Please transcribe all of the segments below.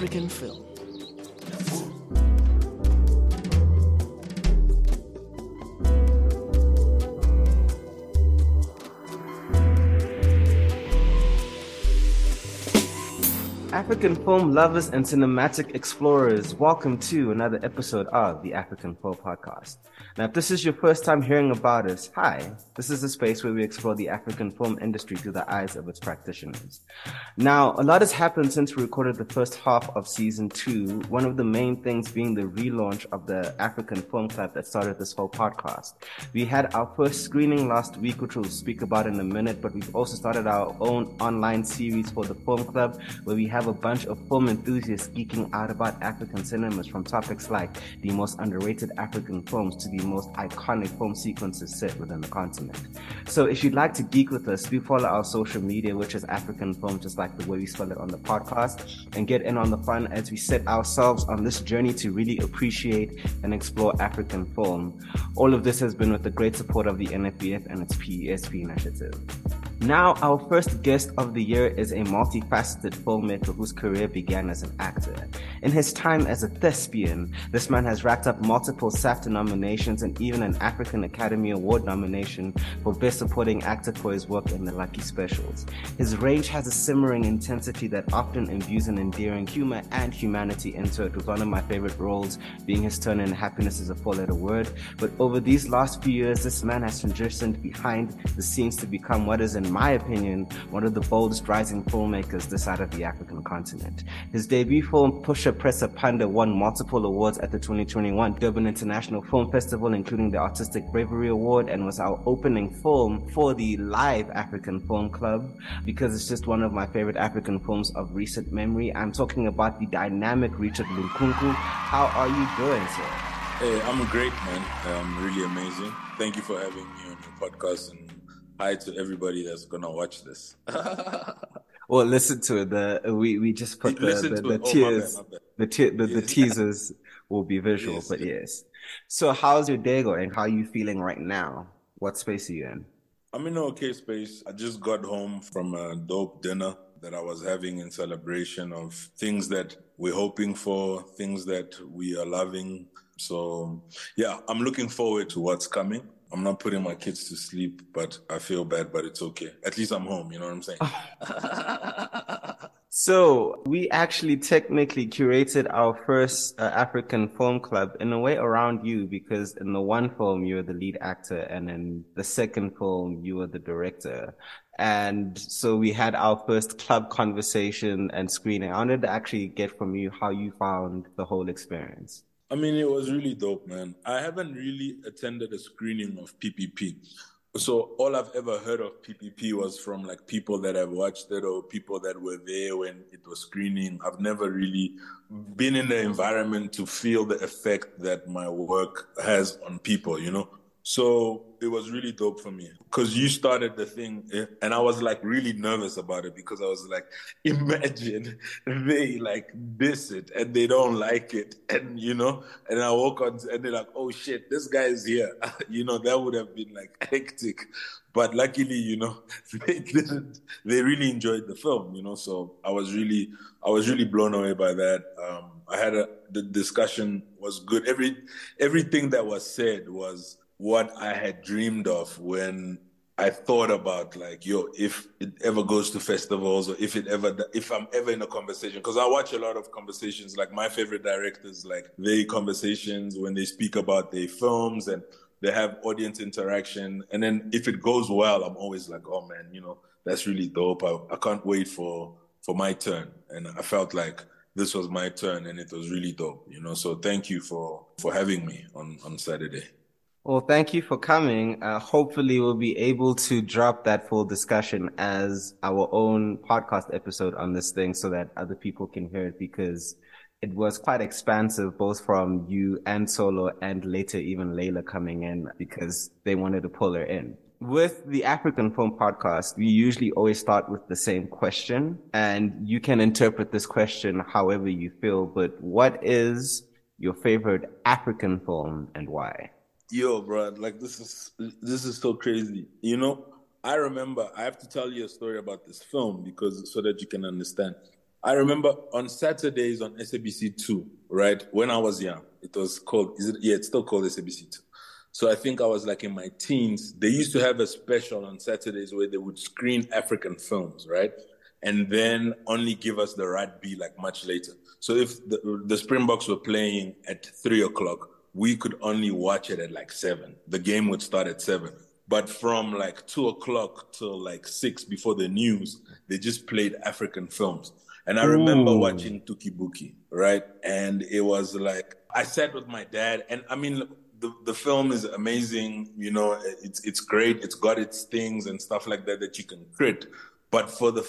Afriquan Film. African film lovers and cinematic explorers, welcome to another episode of the Afriquan Film Podcast. Now, if this is your first time hearing about us, hi. This is a space where we explore the African film industry through the eyes of its practitioners. Now, a lot has happened since we recorded the first half of season two. One of the main things being the relaunch of the Afriquan Film Club that started this whole podcast. We had our first screening last week, which we'll speak about in a minute, but we've also started our own online series for the Film Club, where we have a bunch of film enthusiasts geeking out about African cinemas from topics like the most underrated African films to the most iconic film sequences set within the continent. So if you'd like to geek with us, do follow our social media, which is Afriquan Film, just like the way we spell it on the podcast, and get in on the fun as we set ourselves on this journey to really appreciate and explore African film. All of this has been with the great support of the NFVF and its PESP initiative. Now, our first guest of the year is a multifaceted filmmaker whose career began as an actor. In his time as a thespian, this man has racked up multiple SAFTA nominations and even an African Academy Award nomination for Best Supporting Actor for his work in The Lucky Specials. His range has a simmering intensity that often imbues an endearing humor and humanity into it, with one of my favorite roles being his turn in Happiness is a Four Letter Word. But over these last few years, this man has transitioned behind the scenes to become what is, in my opinion, one of the boldest rising filmmakers this side of the African continent. His debut film, Pusha Pressa Phanda, won multiple awards at the 2021 Durban International Film Festival, including the Artistic Bravery Award, and was our opening film for the Live Afriquan Film Club because it's just one of my favorite African films of recent memory. I'm talking about the dynamic Richard Lukunku. How are you doing, sir? Hey, I'm great, man. I'm really amazing. Thank you for having me on your podcast and hi to everybody that's gonna watch this. well, listen to it. The we we just put the the, the. Oh, my tears, bad, my bad. the te- the, the teasers will be visual, Yes, but yes. yes. So, how's your day going? How are you feeling right now? What space are you in? I'm in an okay space. I just got home from a dope dinner that I was having in celebration of things that we're hoping for, things that we are loving. So, yeah, I'm looking forward to what's coming. I'm not putting my kids to sleep, but I feel bad, but it's okay. At least I'm home, you know what I'm saying? So we actually technically curated our first uh, Afriquan film club in a way around you because in the one film you were the lead actor and in the second film you were the director. And so we had our first club conversation and screening. I wanted to actually get from you how you found the whole experience. I mean, it was really dope, man. I haven't really attended a screening of PPP. So all I've ever heard of PPP was from like people that have watched it or people that were there when it was screening. I've never really been in the environment to feel the effect that my work has on people, you know? So it was really dope for me because you started the thing eh, and I was like really nervous about it because I was like, imagine they like diss it and they don't like it. And you know, and I woke on and they're like, oh shit, this guy is here. you know, that would have been like hectic. But luckily, you know, they didn't. They really enjoyed the film, you know. So I was really, I was really blown away by that. Um, I had a the discussion was good. Every everything that was said was what I had dreamed of when I thought about like, yo, if it ever goes to festivals or if it ever, if I'm ever in a conversation, because I watch a lot of conversations. Like my favorite directors, like they conversations when they speak about their films and they have audience interaction. And then if it goes well, I'm always like, oh man, you know, that's really dope. I, I can't wait for for my turn. And I felt like this was my turn, and it was really dope. You know, so thank you for for having me on on Saturday. Well, thank you for coming. Uh, hopefully, we'll be able to drop that full discussion as our own podcast episode on this thing so that other people can hear it because it was quite expansive, both from you and Solo and later even Layla coming in because they wanted to pull her in. With the Afriquan Film Podcast, we usually always start with the same question and you can interpret this question however you feel, but what is your favorite African film and why? Yo, bro, like this is this is so crazy. You know, I remember I have to tell you a story about this film because so that you can understand. I remember on Saturdays on SABC two, right? When I was young, it was called. Is it? Yeah, it's still called SABC two. So I think I was like in my teens. They used to have a special on Saturdays where they would screen African films, right? And then only give us the right rugby like much later. So if the, the Springboks were playing at three o'clock, we could only watch it at like seven. The game would start at seven. But from like two o'clock till like six before the news, they just played African films. And I remember Ooh. watching Touki Bouki, right? And it was like I sat with my dad, and I mean, the, the film is amazing. You know, it's it's great. It's got its things and stuff like that that you can crit. But for the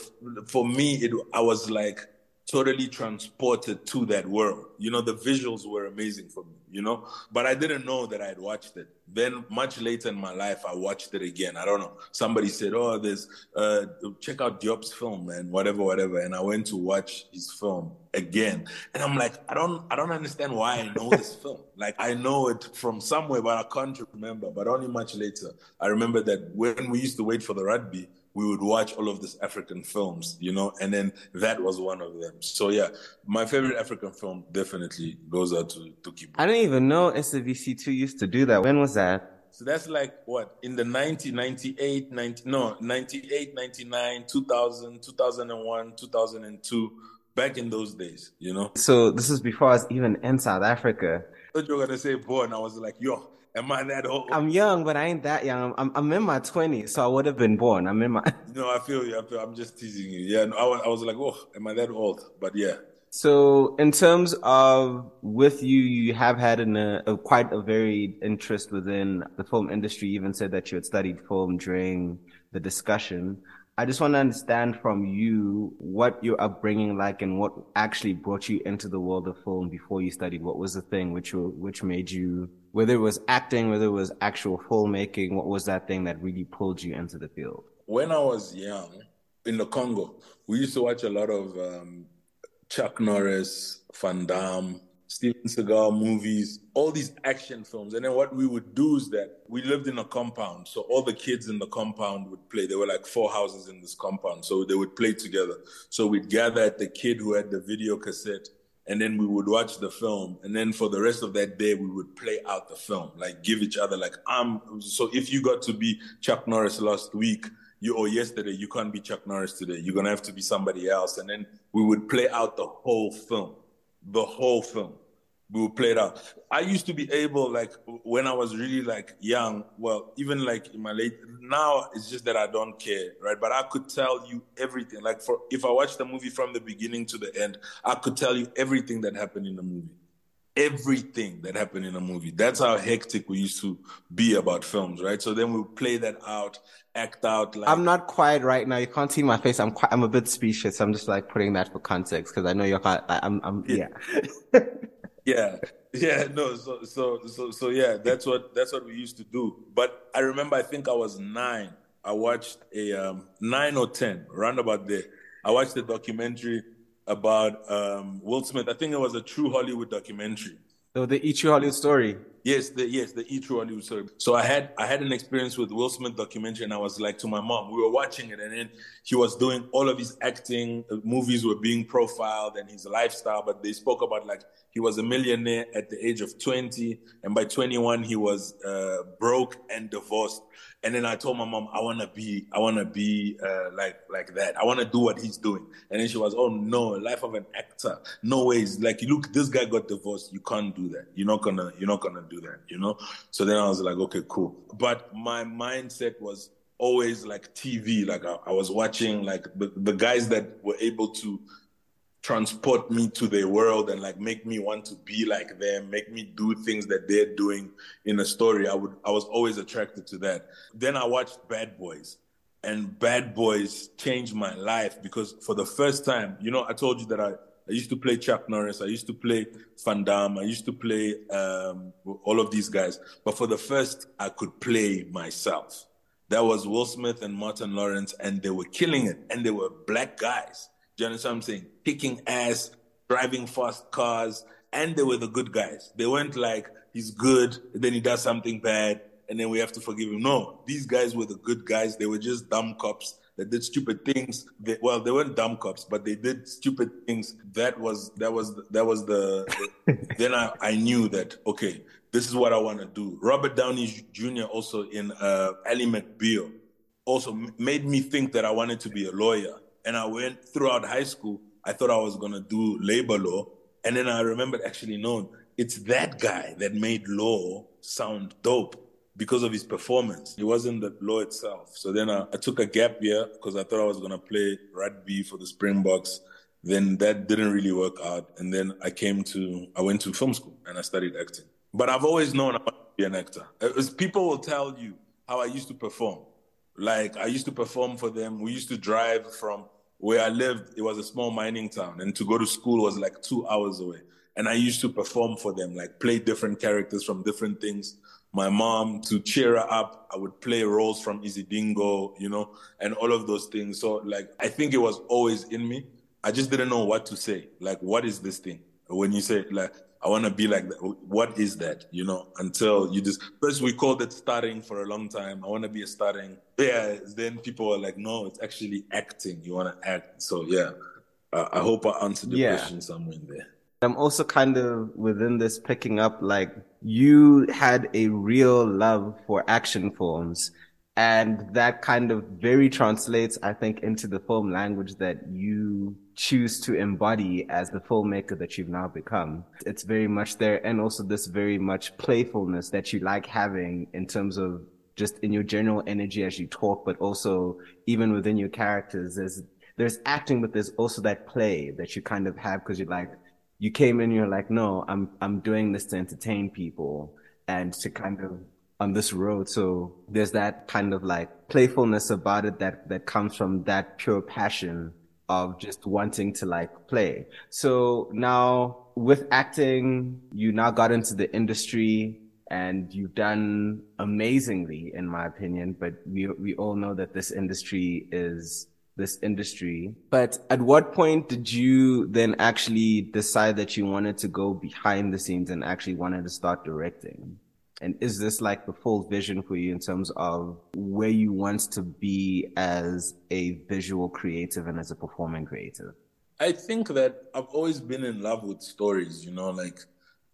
for me, it I was like totally transported to that world. You know, the visuals were amazing for me, you know, but I didn't know that I had watched it. Then much later in my life, I watched it again. I don't know. Somebody said, Oh, there's, uh, check out Diop's film, man, whatever, whatever. And I went to watch his film again. And I'm like, I don't, I don't understand why I know this film. Like I know it from somewhere, but I can't remember, but only much later. I remember that when we used to wait for the rugby, we would watch all of these African films, you know, and then that was one of them. So yeah, my favorite African film definitely goes out to Touki. I didn't even know SABC2 used to do that. When was that? So that's like what in the 90, 98, 90, no, 98, 99, 2000, 2001, 2002, back in those days, you know? So this is before I was even in South Africa. I thought you were to say born. I was like, yo, Am I that old? I'm young, but I ain't that young. I'm I'm in my 20s, so I would have been born. I'm in my. no, I feel you. I feel, I'm just teasing you. Yeah, no, I, was, I was like, oh, am I that old? But yeah. So, in terms of with you, you have had an, a, a quite a varied interest within the film industry. You even said that you had studied film during the discussion. I just want to understand from you what your upbringing like and what actually brought you into the world of film before you studied. What was the thing which which made you whether it was acting, whether it was actual filmmaking, what was that thing that really pulled you into the field? When I was young in the Congo, we used to watch a lot of um, Chuck Norris, Van Damme, Steven Seagal movies, all these action films. And then what we would do is that we lived in a compound. So all the kids in the compound would play. There were like four houses in this compound. So they would play together. So we'd gather at the kid who had the video cassette and then we would watch the film and then for the rest of that day we would play out the film like give each other like i'm so if you got to be chuck norris last week you or yesterday you can't be chuck norris today you're gonna have to be somebody else and then we would play out the whole film the whole film we would play it out. I used to be able, like, when I was really like young, well, even like in my late, now it's just that I don't care, right? But I could tell you everything. Like, for if I watched the movie from the beginning to the end, I could tell you everything that happened in the movie. Everything that happened in the movie. That's how hectic we used to be about films, right? So then we play that out, act out. Like, I'm not quiet right now. You can't see my face. I'm quite, I'm a bit speechless. I'm just like putting that for context because I know you're. I'm. I'm. Yeah. yeah. yeah. Yeah no so so so so yeah that's what that's what we used to do. But i remember i think i was nine. I watched a um, nine or ten around about there. I watched a documentary about um, will smith. I think it was a true hollywood documentary. So the E True Hollywood story. Yes, the yes, the E True Hollywood story. So I had I had an experience with Will Smith documentary, and I was like to my mom, we were watching it, and then he was doing all of his acting. Movies were being profiled and his lifestyle, but they spoke about like he was a millionaire at the age of twenty, and by twenty one he was uh, broke and divorced. And then I told my mom, I want to be, I want to be uh, like like that. I want to do what he's doing. And then she was, oh no, life of an actor, no ways. Like, look, this guy got divorced. You can't do that. You're not gonna, you're not gonna do that. You know. So then I was like, okay, cool. But my mindset was always like TV. Like I, I was watching like the, the guys that were able to transport me to their world and like make me want to be like them, make me do things that they're doing in a story. I would I was always attracted to that. Then I watched Bad Boys. And Bad Boys changed my life because for the first time, you know, I told you that I, I used to play Chuck Norris, I used to play Van Damme, I used to play um, all of these guys. But for the first, I could play myself. That was Will Smith and Martin Lawrence, and they were killing it. And they were black guys you understand what I'm saying? Kicking ass, driving fast cars, and they were the good guys. They weren't like, he's good, then he does something bad, and then we have to forgive him. No, these guys were the good guys. They were just dumb cops that did stupid things. They, well, they weren't dumb cops, but they did stupid things. That was that was that was the. then I, I knew that okay, this is what I want to do. Robert Downey Jr. also in uh, Ally McBeal also made me think that I wanted to be a lawyer. And I went throughout high school. I thought I was gonna do labor law, and then I remembered actually, no, it's that guy that made law sound dope because of his performance. It wasn't the law itself. So then I, I took a gap year because I thought I was going to play rugby for the Springboks. Then that didn't really work out. And then I came to, I went to film school and I studied acting. But I've always known I want to be an actor. People will tell you how I used to perform. Like I used to perform for them. We used to drive from where I lived. It was a small mining town. And to go to school was like two hours away and I used to perform for them, like play different characters from different things. My mom to cheer her up, I would play roles from Isidingo, you know, and all of those things. So like I think it was always in me. I just didn't know what to say. Like, what is this thing? When you say like I want to be like that, what is that? You know, until you just first we called it starting for a long time. I want to be a starting. Yeah, then people are like, no, it's actually acting. You want to act. So yeah, uh, I hope I answered the yeah. question somewhere in there. I'm also kind of within this picking up like you had a real love for action films and that kind of very translates, I think, into the film language that you choose to embody as the filmmaker that you've now become. It's very much there. And also this very much playfulness that you like having in terms of just in your general energy as you talk, but also even within your characters, there's, there's acting, but there's also that play that you kind of have because you're like, you came in, you're like, no, I'm, I'm doing this to entertain people and to kind of on this road. So there's that kind of like playfulness about it that, that comes from that pure passion of just wanting to like play. So now with acting, you now got into the industry and you've done amazingly in my opinion, but we, we all know that this industry is this industry. But at what point did you then actually decide that you wanted to go behind the scenes and actually wanted to start directing? And is this like the full vision for you in terms of where you want to be as a visual creative and as a performing creative? I think that I've always been in love with stories, you know, like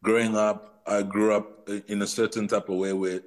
growing up, I grew up in a certain type of way where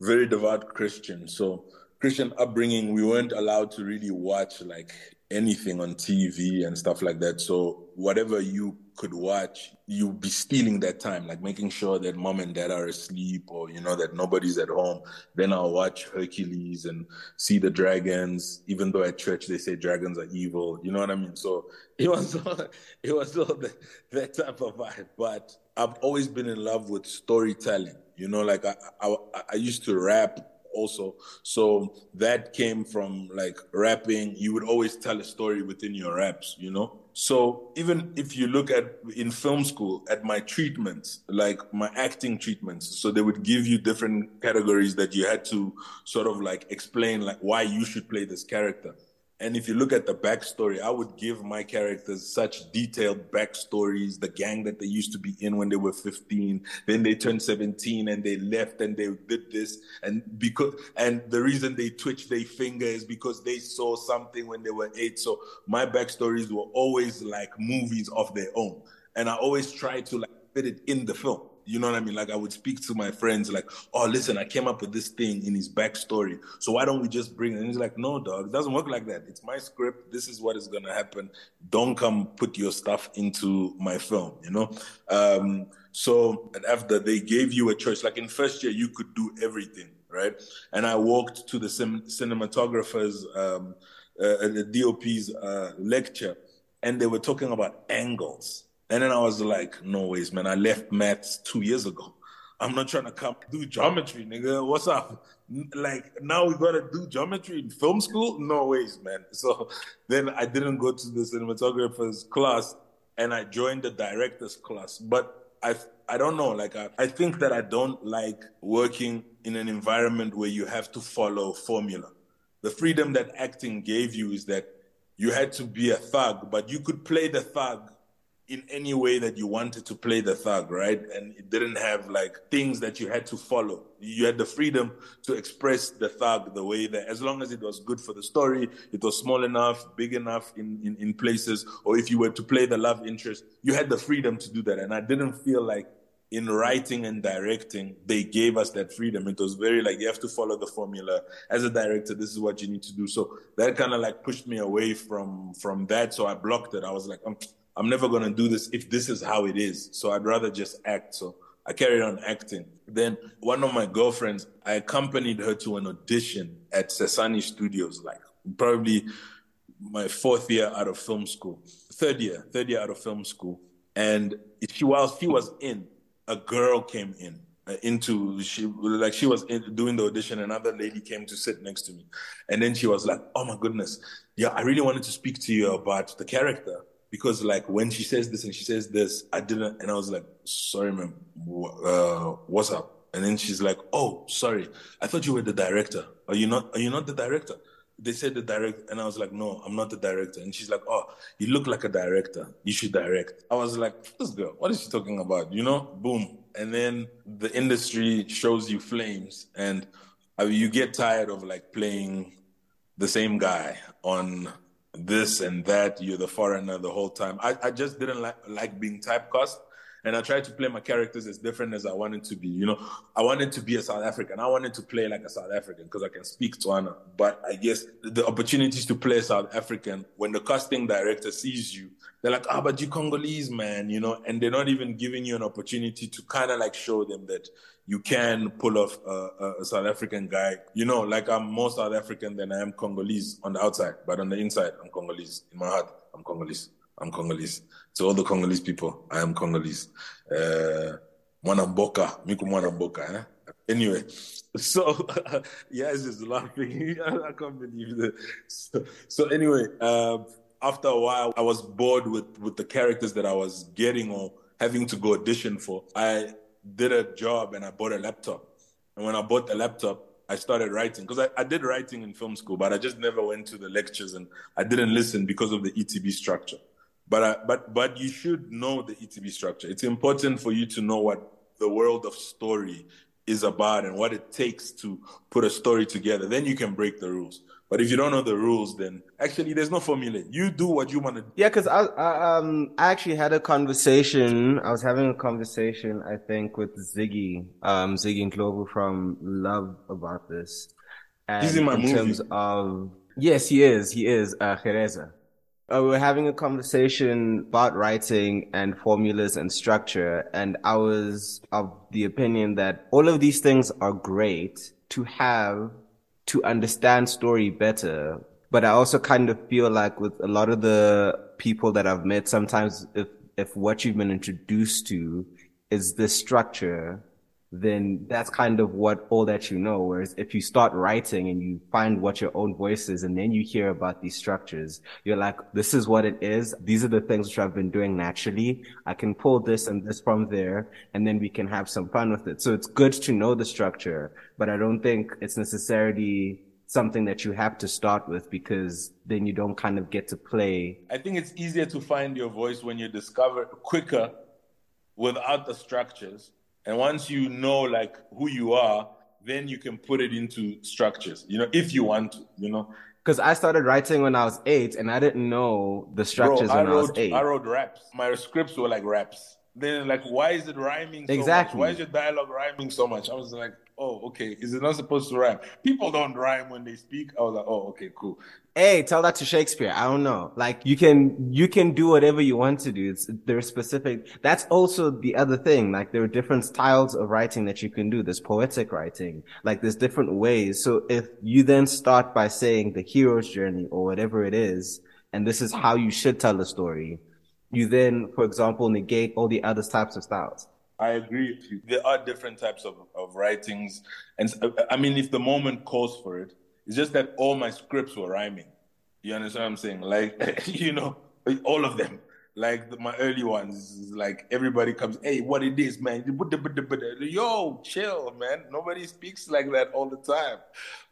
very devout Christian. So Christian upbringing, we weren't allowed to really watch like anything on TV and stuff like that. So whatever you could watch, you'd be stealing that time, like making sure that mom and dad are asleep or, you know, that nobody's at home. Then I'll watch Hercules and see the dragons, even though at church they say dragons are evil. You know what I mean? So it was, all, it was all that, that type of vibe. But I've always been in love with storytelling. You know, like I, I, I used to rap also. So that came from like rapping. You would always tell a story within your raps, you know? So even if you look at in film school at my treatments, like my acting treatments, so they would give you different categories that you had to sort of like explain like why you should play this character. And if you look at the backstory, I would give my characters such detailed backstories, the gang that they used to be in when they were 15, then they turned 17 and they left and they did this. And because, and the reason they twitched their finger is because they saw something when they were eight. So my backstories were always like movies of their own. And I always try to like fit it in the film. You know what I mean? Like I would speak to my friends, like, "Oh, listen, I came up with this thing in his backstory. So why don't we just bring it?" And he's like, "No, dog, it doesn't work like that. It's my script. This is what is gonna happen. Don't come put your stuff into my film." You know. Um, so and after they gave you a choice, like in first year, you could do everything, right? And I walked to the cinematographer's, um, uh, the DOP's uh, lecture, and they were talking about angles and then I was like, no ways, man. I left maths two years ago. I'm not trying to come do geometry, nigga. What's up? Like now we gotta do geometry in film school? No ways, man. So then I didn't go to the cinematographer's class and I joined the director's class. But I I don't know. Like I, I think that I don't like working in an environment where you have to follow formula. The freedom that acting gave you is that you had to be a thug, but you could play the thug in any way that you wanted to play the thug, right? And it didn't have like things that you had to follow. You had the freedom to express the thug the way that, as long as it was good for the story, it was small enough, big enough in, in, in places, or if you were to play the love interest, you had the freedom to do that. And I didn't feel like in writing and directing, they gave us that freedom. It was very like you have to follow the formula. As a director, this is what you need to do. So that kind of like pushed me away from from that. So I blocked it. I was like, I'm, I'm never gonna do this if this is how it is. So I'd rather just act. So I carried on acting. Then one of my girlfriends, I accompanied her to an audition at Sasani Studios, like probably my fourth year out of film school, third year, third year out of film school. And she, while she was in, a girl came in uh, into she like she was in, doing the audition another lady came to sit next to me and then she was like oh my goodness yeah i really wanted to speak to you about the character because like when she says this and she says this i didn't and i was like sorry ma'am uh, what's up? And then she's like oh sorry i thought you were the director. Are you not are you not the director? They said the director and i was like no i'm not the director. And she's like oh you look like a director. You should direct. I was like this girl what is she talking about? You know boom. And then the industry shows you flames and uh, you get tired of like playing the same guy on this and that you're the foreigner the whole time. I, I just didn't like, like being typecast and I tried to play my characters as different as I wanted to be. You know, I wanted to be a South African. I wanted to play like a South African because I can speak Tswana. But I guess the opportunities to play South African, when the casting director sees you, they're like, ah, oh, but you Congolese, man, you know, and they're not even giving you an opportunity to kind of like show them that you can pull off a, a, South African guy. You know, like I'm more South African than I am Congolese on the outside, but on the inside, I'm Congolese. In my heart, I'm Congolese. I'm Congolese. To all the Congolese people, I am Congolese. Uh, Mwanamboka, Miku Mwanamboka. Eh? Anyway, so yeah, it's just laughing. I can't believe that. So, so anyway, uh, after a while, I was bored with with the characters that I was getting or having to go audition for. I did a job and I bought a laptop. And when I bought the laptop, I started writing because I, I did writing in film school, but I just never went to the lectures and I didn't listen because of the ETB structure. But uh, but but you should know the ETB structure. It's important for you to know what the world of story is about and what it takes to put a story together. Then you can break the rules. But if you don't know the rules, then actually there's no formula. You do what you want to do. Yeah, because I, I, um I actually had a conversation. I was having a conversation, I think, with Ziggy, um Ziggy Ndlovu from Love about this. And He's in my in movie. terms of yes, he is. He is uh, Gereza. Uh, we were having a conversation about writing and formulas and structure, and I was of the opinion that all of these things are great to have to understand story better. But I also kind of feel like with a lot of the people that I've met, sometimes if, if what you've been introduced to is this structure, then that's kind of what all that you know. Whereas if you start writing and you find what your own voice is and then you hear about these structures, you're like, this is what it is. These are the things which I've been doing naturally. I can pull this and this from there and then we can have some fun with it. So it's good to know the structure, but I don't think it's necessarily something that you have to start with because then you don't kind of get to play. I think it's easier to find your voice when you discover quicker without the structures and once you know like who you are, then you can put it into structures, you know, if you want to, you know. Because I started writing when I was eight and I didn't know the structures Bro, I when wrote, I was eight. I wrote raps. My scripts were like raps. Then like, why is it rhyming so exactly. much? Why is your dialogue rhyming so much? I was like, oh, okay. Is it not supposed to rhyme? People don't rhyme when they speak. I was like, oh, okay, cool hey, tell that to Shakespeare. I don't know. Like you can, you can do whatever you want to do. It's, there's specific, that's also the other thing. Like there are different styles of writing that you can do. There's poetic writing. Like there's different ways. So if you then start by saying the hero's journey or whatever it is, and this is how you should tell the story, you then, for example, negate all the other types of styles. I agree with you. There are different types of, of writings. And I mean, if the moment calls for it, it's just that all my scripts were rhyming. You understand what I'm saying? Like, you know, all of them. Like the, my early ones, like everybody comes, hey, what it is, man? Yo, chill, man. Nobody speaks like that all the time.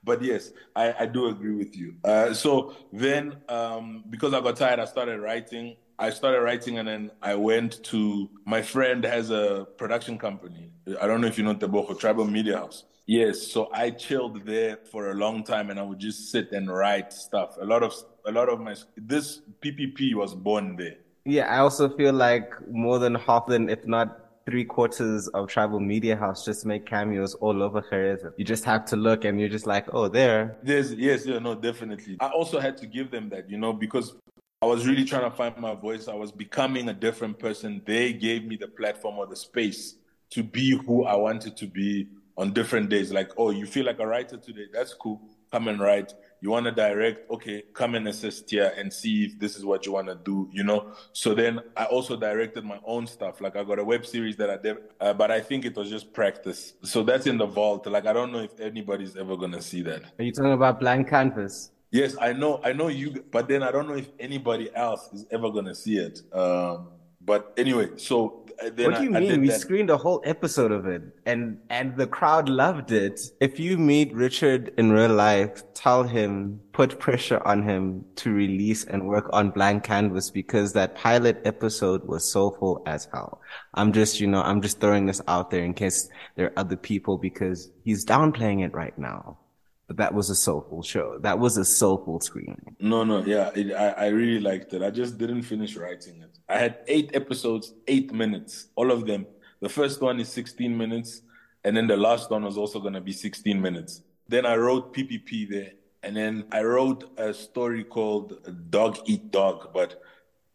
But yes, I, I do agree with you. Uh, so then, um, because I got tired, I started writing I started writing and then I went to my friend has a production company. I don't know if you know Tebogo, Tribal Media House. Yes, so I chilled there for a long time and I would just sit and write stuff. A lot of a lot of my this PPP was born there. Yeah, I also feel like more than half, than if not three quarters of Tribal Media House just make cameos all over Gereza. You just have to look and you're just like, oh, there. There's, yes, yeah, no, definitely. I also had to give them that, you know, because I was really trying to find my voice. I was becoming a different person. They gave me the platform or the space to be who I wanted to be on different days. Like, oh, you feel like a writer today? That's cool. Come and write. You want to direct? Okay come and assist here and see if this is what you want to do you know? So then i also directed my own stuff. Like i got a web series that i did uh, but i think it was just practice. So that's in the vault. Like i don't know if anybody's ever gonna see that. Are you talking about blank canvas? Yes i know i know you but then i don't know if anybody else is ever gonna see it. Um, but anyway so what do you I, mean? I we that. screened a whole episode of it, and and the crowd loved it. If you meet Richard in real life, tell him put pressure on him to release and work on blank canvas because that pilot episode was soulful as hell. I'm just, you know, I'm just throwing this out there in case there are other people because he's downplaying it right now. But that was a soulful show. That was a soulful screening. No, no, yeah, it, I, I really liked it. I just didn't finish writing it. I had eight episodes, eight minutes, all of them. The first one is 16 minutes, and then the last one was also going to be 16 minutes. Then I wrote PPP there, and then I wrote a story called Dog Eat Dog, but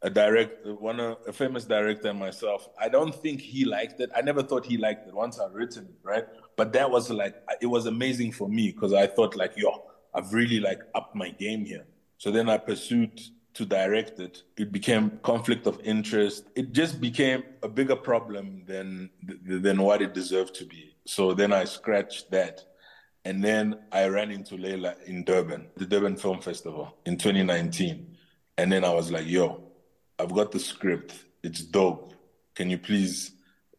a direct one of a famous director myself i don't think he liked it i never thought he liked it once i'd written it right but that was like it was amazing for me because i thought like yo i've really like upped my game here so then i pursued to direct it it became conflict of interest it just became a bigger problem than than what it deserved to be so then i scratched that and then i ran into Layla in durban the durban film festival in 2019 and then i was like yo I've got the script. It's dope. Can you please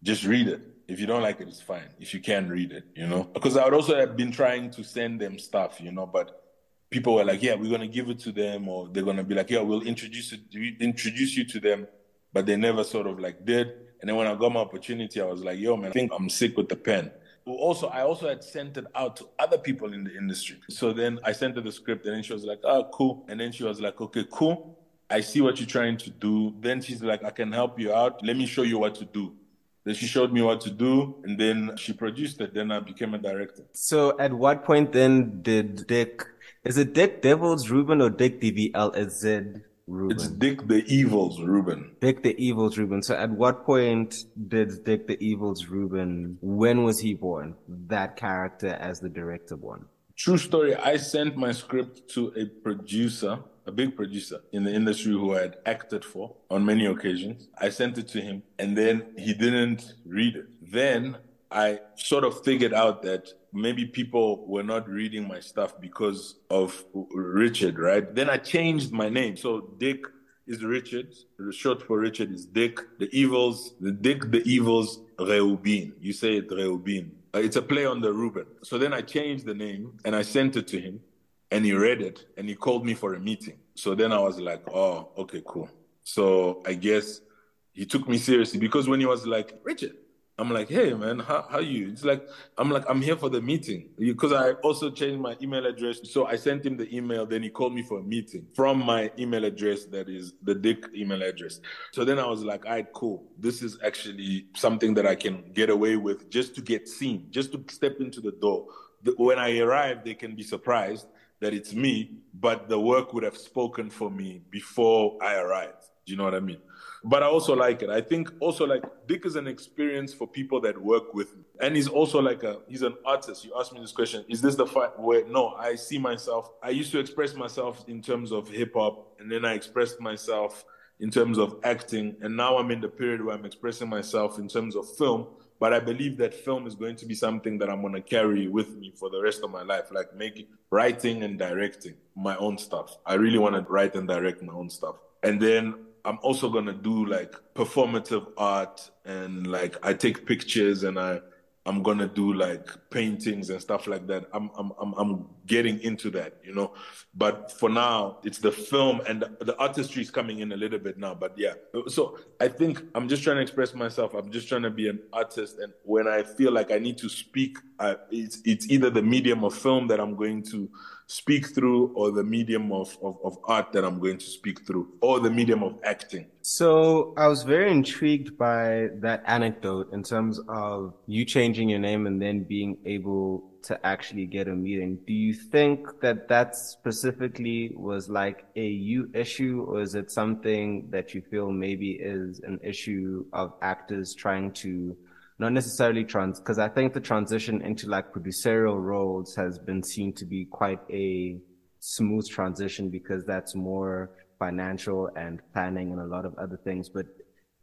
just read it? If you don't like it, it's fine. If you can read it, you know, because I would also have been trying to send them stuff, you know, but people were like, "Yeah, we're gonna give it to them," or they're gonna be like, "Yeah, we'll introduce it, introduce you to them," but they never sort of like did. And then when I got my opportunity, I was like, "Yo, man, I think I'm sick with the pen." Also, I also had sent it out to other people in the industry. So then I sent her the script, and then she was like, "Oh, cool." And then she was like, "Okay, cool." I see what you're trying to do. Then she's like, I can help you out. Let me show you what to do. Then she showed me what to do and then she produced it. Then I became a director. So at what point then did Dick, is it Dick Devils Ruben or Dick DVLZ Ruben? It's Dick the Evils Ruben. Dick the Evils Ruben. So at what point did Dick the Evils Ruben, when was he born? That character as the director born? True story. I sent my script to a producer a big producer in the industry who I had acted for on many occasions. I sent it to him and then he didn't read it. Then I sort of figured out that maybe people were not reading my stuff because of Richard, right? Then I changed my name. So Dick is Richard. The short for Richard is Dick. The evils, the Dick, the evils, Reubin. You say it Reubin. Uh, it's a play on the Reuben. So then I changed the name and I sent it to him and he read it and he called me for a meeting. So then I was like, oh, okay, cool. So I guess he took me seriously because when he was like, Richard, I'm like, hey man, how how you? It's like I'm like I'm here for the meeting because I also changed my email address. So I sent him the email. Then he called me for a meeting from my email address that is the Dick email address. So then I was like, all right, cool. This is actually something that I can get away with just to get seen, just to step into the door. When I arrive, they can be surprised that it's me, but the work would have spoken for me before I arrived. Do you know what I mean? But I also like it. I think also like Dick is an experience for people that work with me. And he's also like a he's an artist. You asked me this question. Is this the fight where no, I see myself. I used to express myself in terms of hip hop, and then I expressed myself in terms of acting. And now I'm in the period where I'm expressing myself in terms of film. But I believe that film is going to be something that I'm going to carry with me for the rest of my life, like making, writing and directing my own stuff. I really want to write and direct my own stuff. And then I'm also going to do like performative art and like I take pictures and I, I'm gonna do like paintings and stuff like that. I'm I'm I'm, I'm getting into that, you know. But for now, it's the film and the, the artistry is coming in a little bit now. But yeah, so I think I'm just trying to express myself. I'm just trying to be an artist, and when I feel like I need to speak, I, it's it's either the medium of film that I'm going to speak through or the medium of, of, of, art that I'm going to speak through or the medium of acting. So I was very intrigued by that anecdote in terms of you changing your name and then being able to actually get a meeting. Do you think that that specifically was like a you issue or is it something that you feel maybe is an issue of actors trying to not necessarily trans, because I think the transition into like producerial roles has been seen to be quite a smooth transition because that's more financial and planning and a lot of other things. But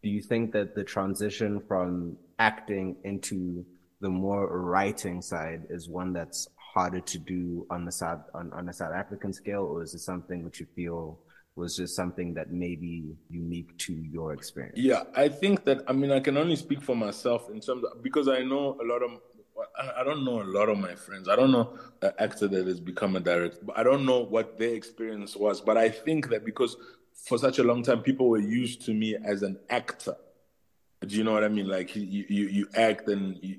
do you think that the transition from acting into the more writing side is one that's harder to do on the South on, on a South African scale, or is it something which you feel was just something that may be unique to your experience? Yeah, I think that, I mean, I can only speak for myself in terms of, because I know a lot of, I don't know a lot of my friends. I don't know an actor that has become a director, I don't know what their experience was. But I think that because for such a long time, people were used to me as an actor. Do you know what I mean? Like you, you, you act, and you,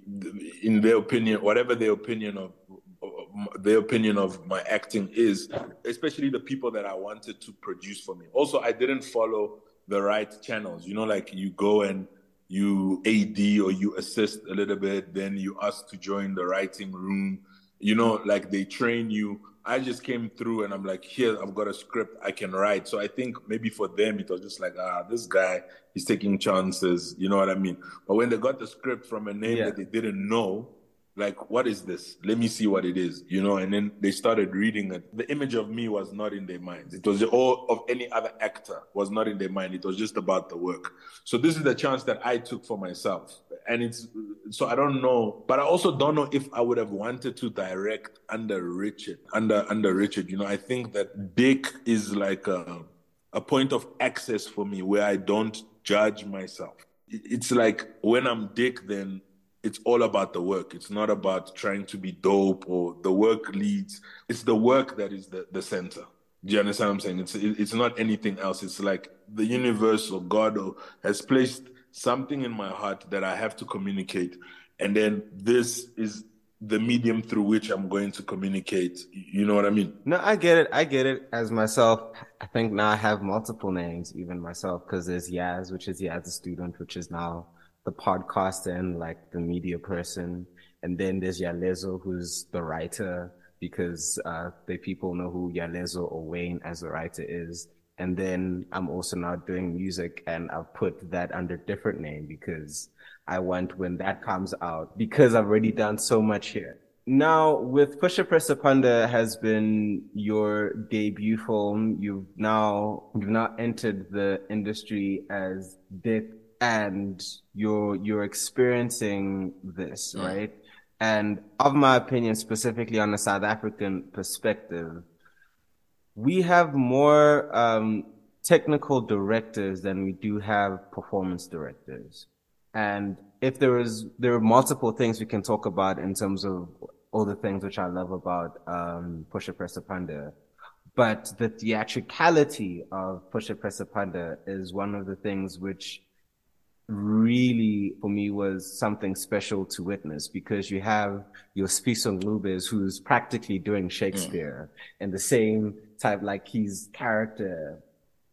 in their opinion, whatever their opinion of their opinion of my acting is, especially the people that I wanted to produce for me. Also, I didn't follow the right channels. You know, like you go and you AD or you assist a little bit, then you ask to join the writing room. You know, like they train you. I just came through and I'm like, here, I've got a script I can write. So I think maybe for them, it was just like, ah, this guy, he's taking chances. You know what I mean? But when they got the script from a name yeah. that they didn't know, like what is this? Let me see what it is you know? And then they started reading it. The image of me was not in their minds. It was all of any other actor was not in their mind. It was just about the work. So this is the chance that i took for myself. And it's so i don't know but i also don't know if i would have wanted to direct under richard under under richard. You know i think that dick is like a, a point of access for me where i don't judge myself. It's like when i'm dick then it's all about the work. It's not about trying to be dope or the work leads. It's the work that is the, the center. Do you understand what I'm saying? It's it's not anything else. It's like the universe or God or has placed something in my heart that I have to communicate, and then this is the medium through which I'm going to communicate. You know what I mean? No, I get it. I get it. As myself, I think now I have multiple names, even myself, because there's Yazz, which is Yazz the student, which is now the podcaster and like the media person. And then there's Yalezo, who's the writer because uh, the people know who Yalezo or Wayne as a writer is. And then I'm also now doing music and I've put that under different name because I want when that comes out because I've already done so much here. Now with Pusha Pressa Phanda has been your debut film. You've now, you've now entered the industry as Dick and you're you're experiencing this, mm. right? And of my opinion, specifically on the South African perspective, we have more um, technical directors than we do have performance directors. And if there is, there are multiple things we can talk about in terms of all the things which I love about um, Pusha Pressa Phanda. But the theatricality of Pusha Pressa Phanda is one of the things which really for me was something special to witness because you have your Spisong Lubez who's practically doing Shakespeare mm. and the same type like his character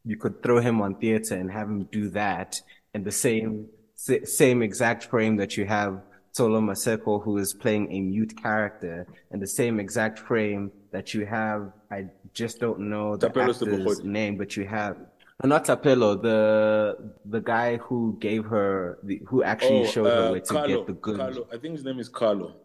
you could throw him on theater and have him do that in the same same exact frame that you have Tolo Maseko who is playing a mute character in the same exact frame that you have I just don't know the actor's name but you have not Tapelo, the the guy who gave her the who actually oh, showed uh, her where to Carlo, get the goods. Carlo. I think his name is Carlo.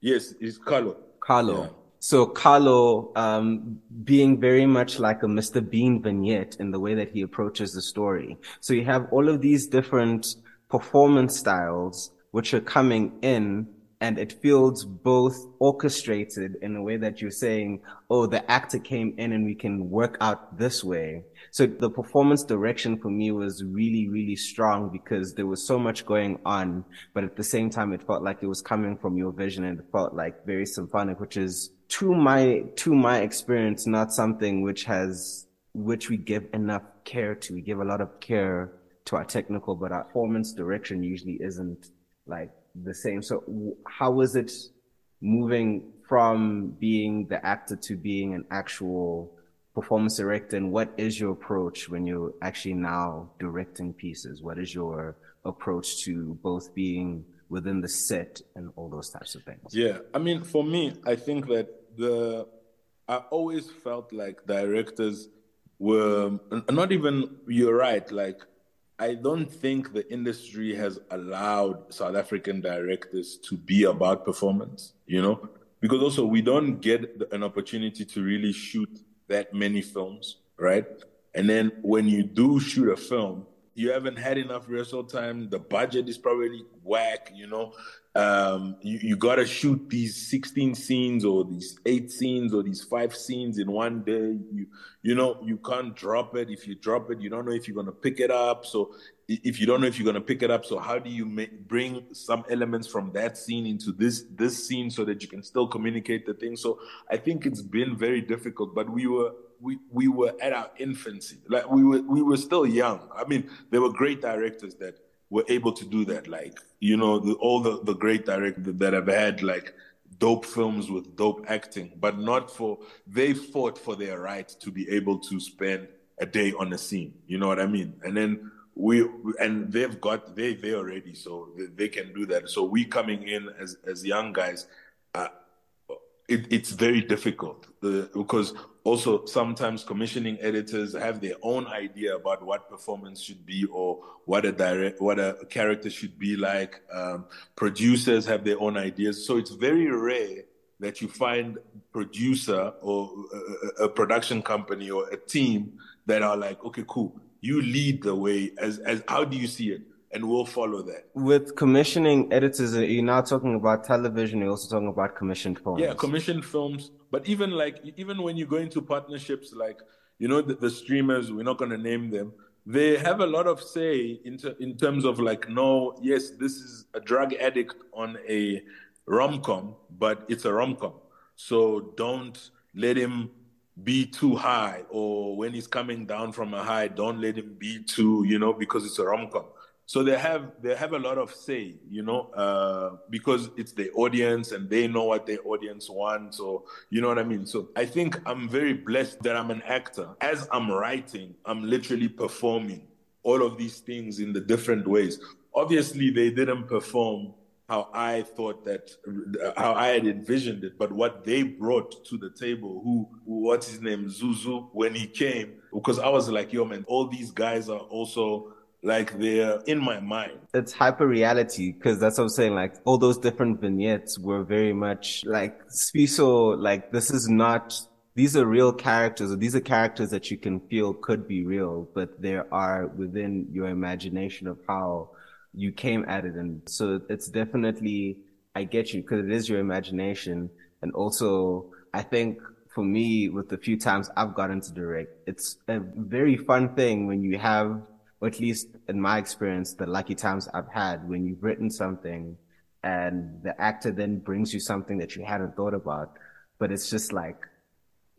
Yes, it's Carlo. Carlo. Yeah. So Carlo, um, being very much like a Mr. Bean vignette in the way that he approaches the story. So you have all of these different performance styles which are coming in and it feels both orchestrated in a way that you're saying, oh, the actor came in and we can work out this way. So the performance direction for me was really, really strong because there was so much going on, but at the same time, it felt like it was coming from your vision and it felt like very symphonic, which is to my to my experience not something which has which we give enough care to. We give a lot of care to our technical, but our performance direction usually isn't like the same. So how was it moving from being the actor to being an actual performance director? And what is your approach when you're actually now directing pieces? What is your approach to both being within the set and all those types of things? Yeah. I mean, for me, I think that the, I always felt like directors were not even, you're right, like I don't think the industry has allowed South African directors to be about performance, you know, because also we don't get an opportunity to really shoot that many films, right? And then when you do shoot a film, you haven't had enough rehearsal time. The budget is probably whack, you know. Um, you, you got to shoot these 16 scenes or these eight scenes or these five scenes in one day. You, you know, you can't drop it. If you drop it, you don't know if you're going to pick it up. So if you don't know if you're going to pick it up, so how do you make, bring some elements from that scene into this, this scene so that you can still communicate the thing? So I think it's been very difficult, but we were, we, we were at our infancy. Like we were, we were still young. I mean, there were great directors that were able to do that. Like, you know, the, all the, the great directors that have had like dope films with dope acting, but not for, they fought for their right to be able to spend a day on a scene. You know what I mean? And then we, and they've got, they, they already, so they, they can do that. So we coming in as, as young guys, uh, it, it's very difficult uh, because also sometimes commissioning editors have their own idea about what performance should be or what a direct what a character should be like. Um, producers have their own ideas. So it's very rare that you find producer or a, a production company or a team that are like okay cool. You lead the way. As as how do you see it and we'll follow that. With commissioning editors, uh, you're now talking about television. You're also talking about commissioned films. Yeah, commissioned films. But even like even when you go into partnerships, like you know the, the streamers, we're not going to name them. They have a lot of say in ter- in terms of like, no, yes, this is a drug addict on a rom com, but it's a rom com. So don't let him be too high, or when he's coming down from a high, don't let him be too, you know, because it's a rom com so they have they have a lot of say you know uh, because it's the audience and they know what their audience wants. So you know what i mean? So i think i'm very blessed that i'm an actor. As i'm writing i'm literally performing all of these things in the different ways. Obviously they didn't perform how i thought that how i had envisioned it but what they brought to the table who what's his name? Zuzu when he came because i was like yo man all these guys are also like they're in my mind. It's hyper reality because that's what I'm saying. Like all those different vignettes were very much like Sfiso, like this is not, these are real characters or these are characters that you can feel could be real, but there are within your imagination of how you came at it. And so it's definitely, I get you because it is your imagination. And also I think for me, with the few times I've gotten to direct, it's a very fun thing when you have or at least in my experience, the lucky times I've had when you've written something and the actor then brings you something that you hadn't thought about, but it's just like,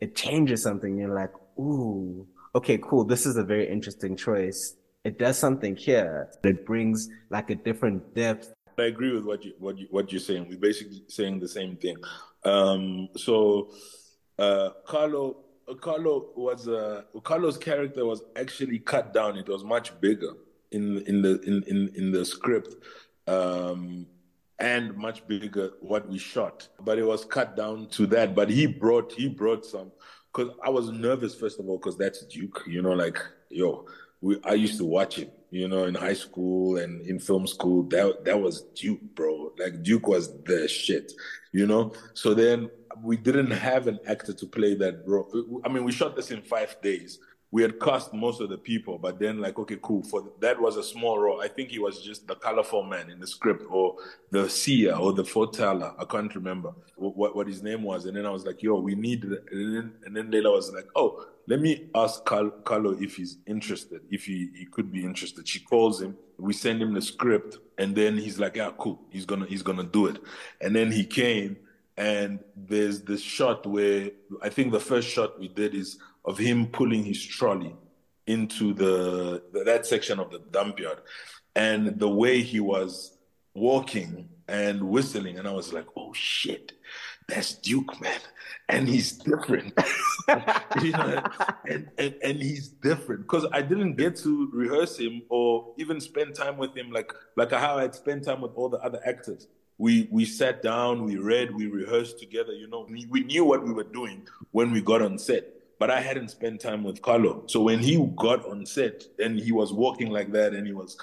it changes something. You're like, ooh, okay, cool. This is a very interesting choice. It does something here. that brings like a different depth. I agree with what you what you what you're saying. We're basically saying the same thing. Um, so, uh, Carlo Carlo was uh, Carlo's character was actually cut down. It was much bigger in in the in in, in the script, um, and much bigger what we shot. But it was cut down to that. But he brought he brought some because I was nervous first of all because that's Duke. You know, like yo, we I used to watch him. You know, in high school and in film school, that that was Duke, bro. Like Duke was the shit. You know, so then we didn't have an actor to play that role. I mean, we shot this in five days. We had cast most of the people, but then like, okay, cool. For that was a small role. I think he was just the colorful man in the script, or the seer, or the foreteller. I can't remember what what his name was. And then I was like, yo, we need. And then and then Leila was like, oh, let me ask Carlo if he's interested, if he, he could be interested. She calls him. We send him the script, and then he's like, yeah, cool. He's gonna he's gonna do it. And then he came and there's this shot where I think the first shot we did is of him pulling his trolley into the, that section of the dump yard, and the way he was walking and whistling, and I was like, oh shit, that's Duke, man, and he's different, you know, and, and and he's different. Because I didn't get to rehearse him or even spend time with him like like how I'd spend time with all the other actors. We we sat down, we read, we rehearsed together. You know, we, we knew what we were doing when we got on set but I hadn't spent time with Carlo. So when he got on set and he was walking like that and he was,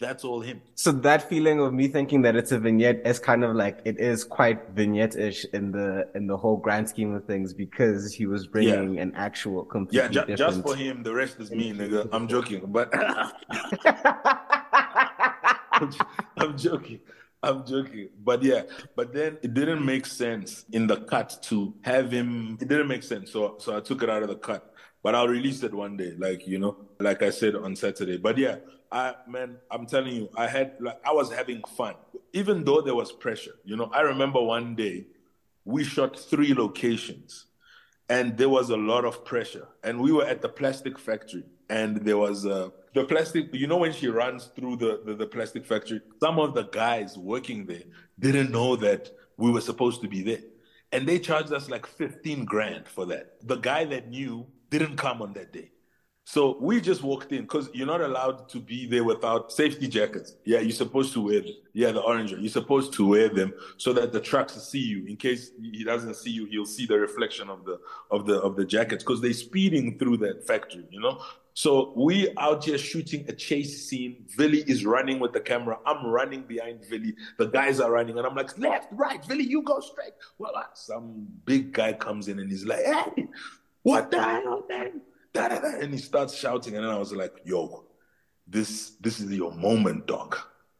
that's all him. So that feeling of me thinking that it's a vignette is kind of like it is quite vignette-ish in the in the whole grand scheme of things because he was bringing yeah. an actual completely yeah. Ju- just for him, the rest is me, nigga. I'm joking, but I'm joking. I'm joking. But yeah, but then it didn't make sense in the cut to have him. It didn't make sense. So so I took it out of the cut. But I'll release it one day, like you know, like I said on Saturday. But yeah, I man, I'm telling you, I had like I was having fun, even though there was pressure. You know, I remember one day we shot three locations, and there was a lot of pressure, and we were at the plastic factory, and there was a the plastic, you know, when she runs through the, the, the, plastic factory, some of the guys working there didn't know that we were supposed to be there. And they charged us like 15 grand for that. The guy that knew didn't come on that day. So we just walked in because you're not allowed to be there without safety jackets. Yeah, you're supposed to wear them. Yeah, the orange. You're supposed to wear them so that the trucks see you. In case he doesn't see you, he'll see the reflection of the of the of the jackets because they're speeding through that factory, you know. So we out here shooting a chase scene. Villy is running with the camera. I'm running behind Villy. The guys are running, and I'm like, left, right, Villy, you go straight. Well, uh, some big guy comes in and he's like, hey, what the hell, man? And he starts shouting, and then I was like, yo, this this is your moment, dog.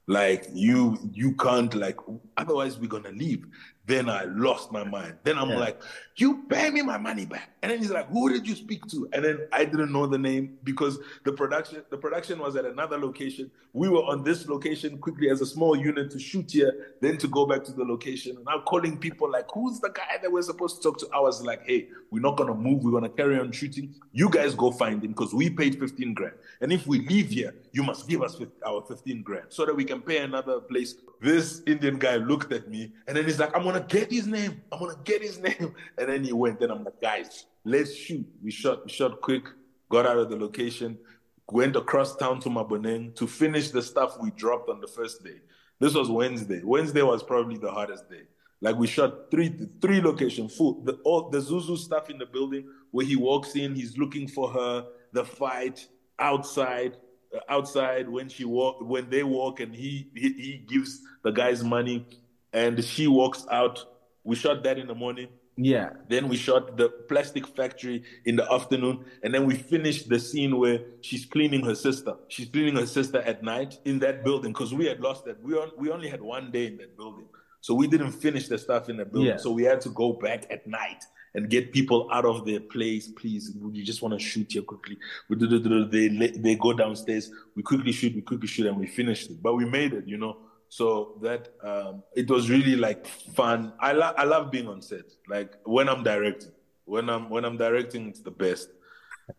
Like you you can't like otherwise we're gonna leave. Then I lost my mind. Then I'm yeah. like, you pay me my money back. And then he's like, who did you speak to? And then I didn't know the name because the production, the production was at another location. We were on this location quickly as a small unit to shoot here, then to go back to the location. And I'm calling people like, who's the guy that we're supposed to talk to? I was like, hey, we're not gonna move, we're gonna carry on shooting. You guys go find him because we paid 15 grand. And if we leave here, you must give us our 15 grand so that we can pay another place. This Indian guy looked at me and then he's like, I'm gonna gonna get his name. I'm gonna get his name. And then he went. Then I'm like, guys, let's shoot. We shot. We shot quick. Got out of the location. Went across town to Maboneng to finish the stuff we dropped on the first day. This was Wednesday. Wednesday was probably the hardest day. Like we shot three three locations full. The all the Zuzu stuff in the building where he walks in, he's looking for her. The fight outside, uh, outside when she walk when they walk and he, he he gives the guys money and she walks out. We shot that in the morning. Yeah. Then we shot the plastic factory in the afternoon, and then we finished the scene where she's cleaning her sister. She's cleaning her sister at night in that building because we had lost that. We on, we only had one day in that building, so we didn't finish the stuff in the building. Yeah. So we had to go back at night and get people out of their place. Please, we just want to shoot here quickly. We do, do, do, they they go downstairs. We quickly shoot. We quickly shoot, and we finished it. But we made it, you know. So that um, it was really like fun. I love I love being on set. Like when I'm directing, when I'm when I'm directing, it's the best.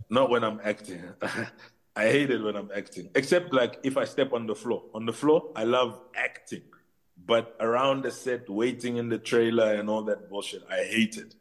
Not when I'm acting. I hate it when I'm acting. Except like if I step on the floor. On the floor, I love acting. But around the set, waiting in the trailer and all that bullshit, I hate it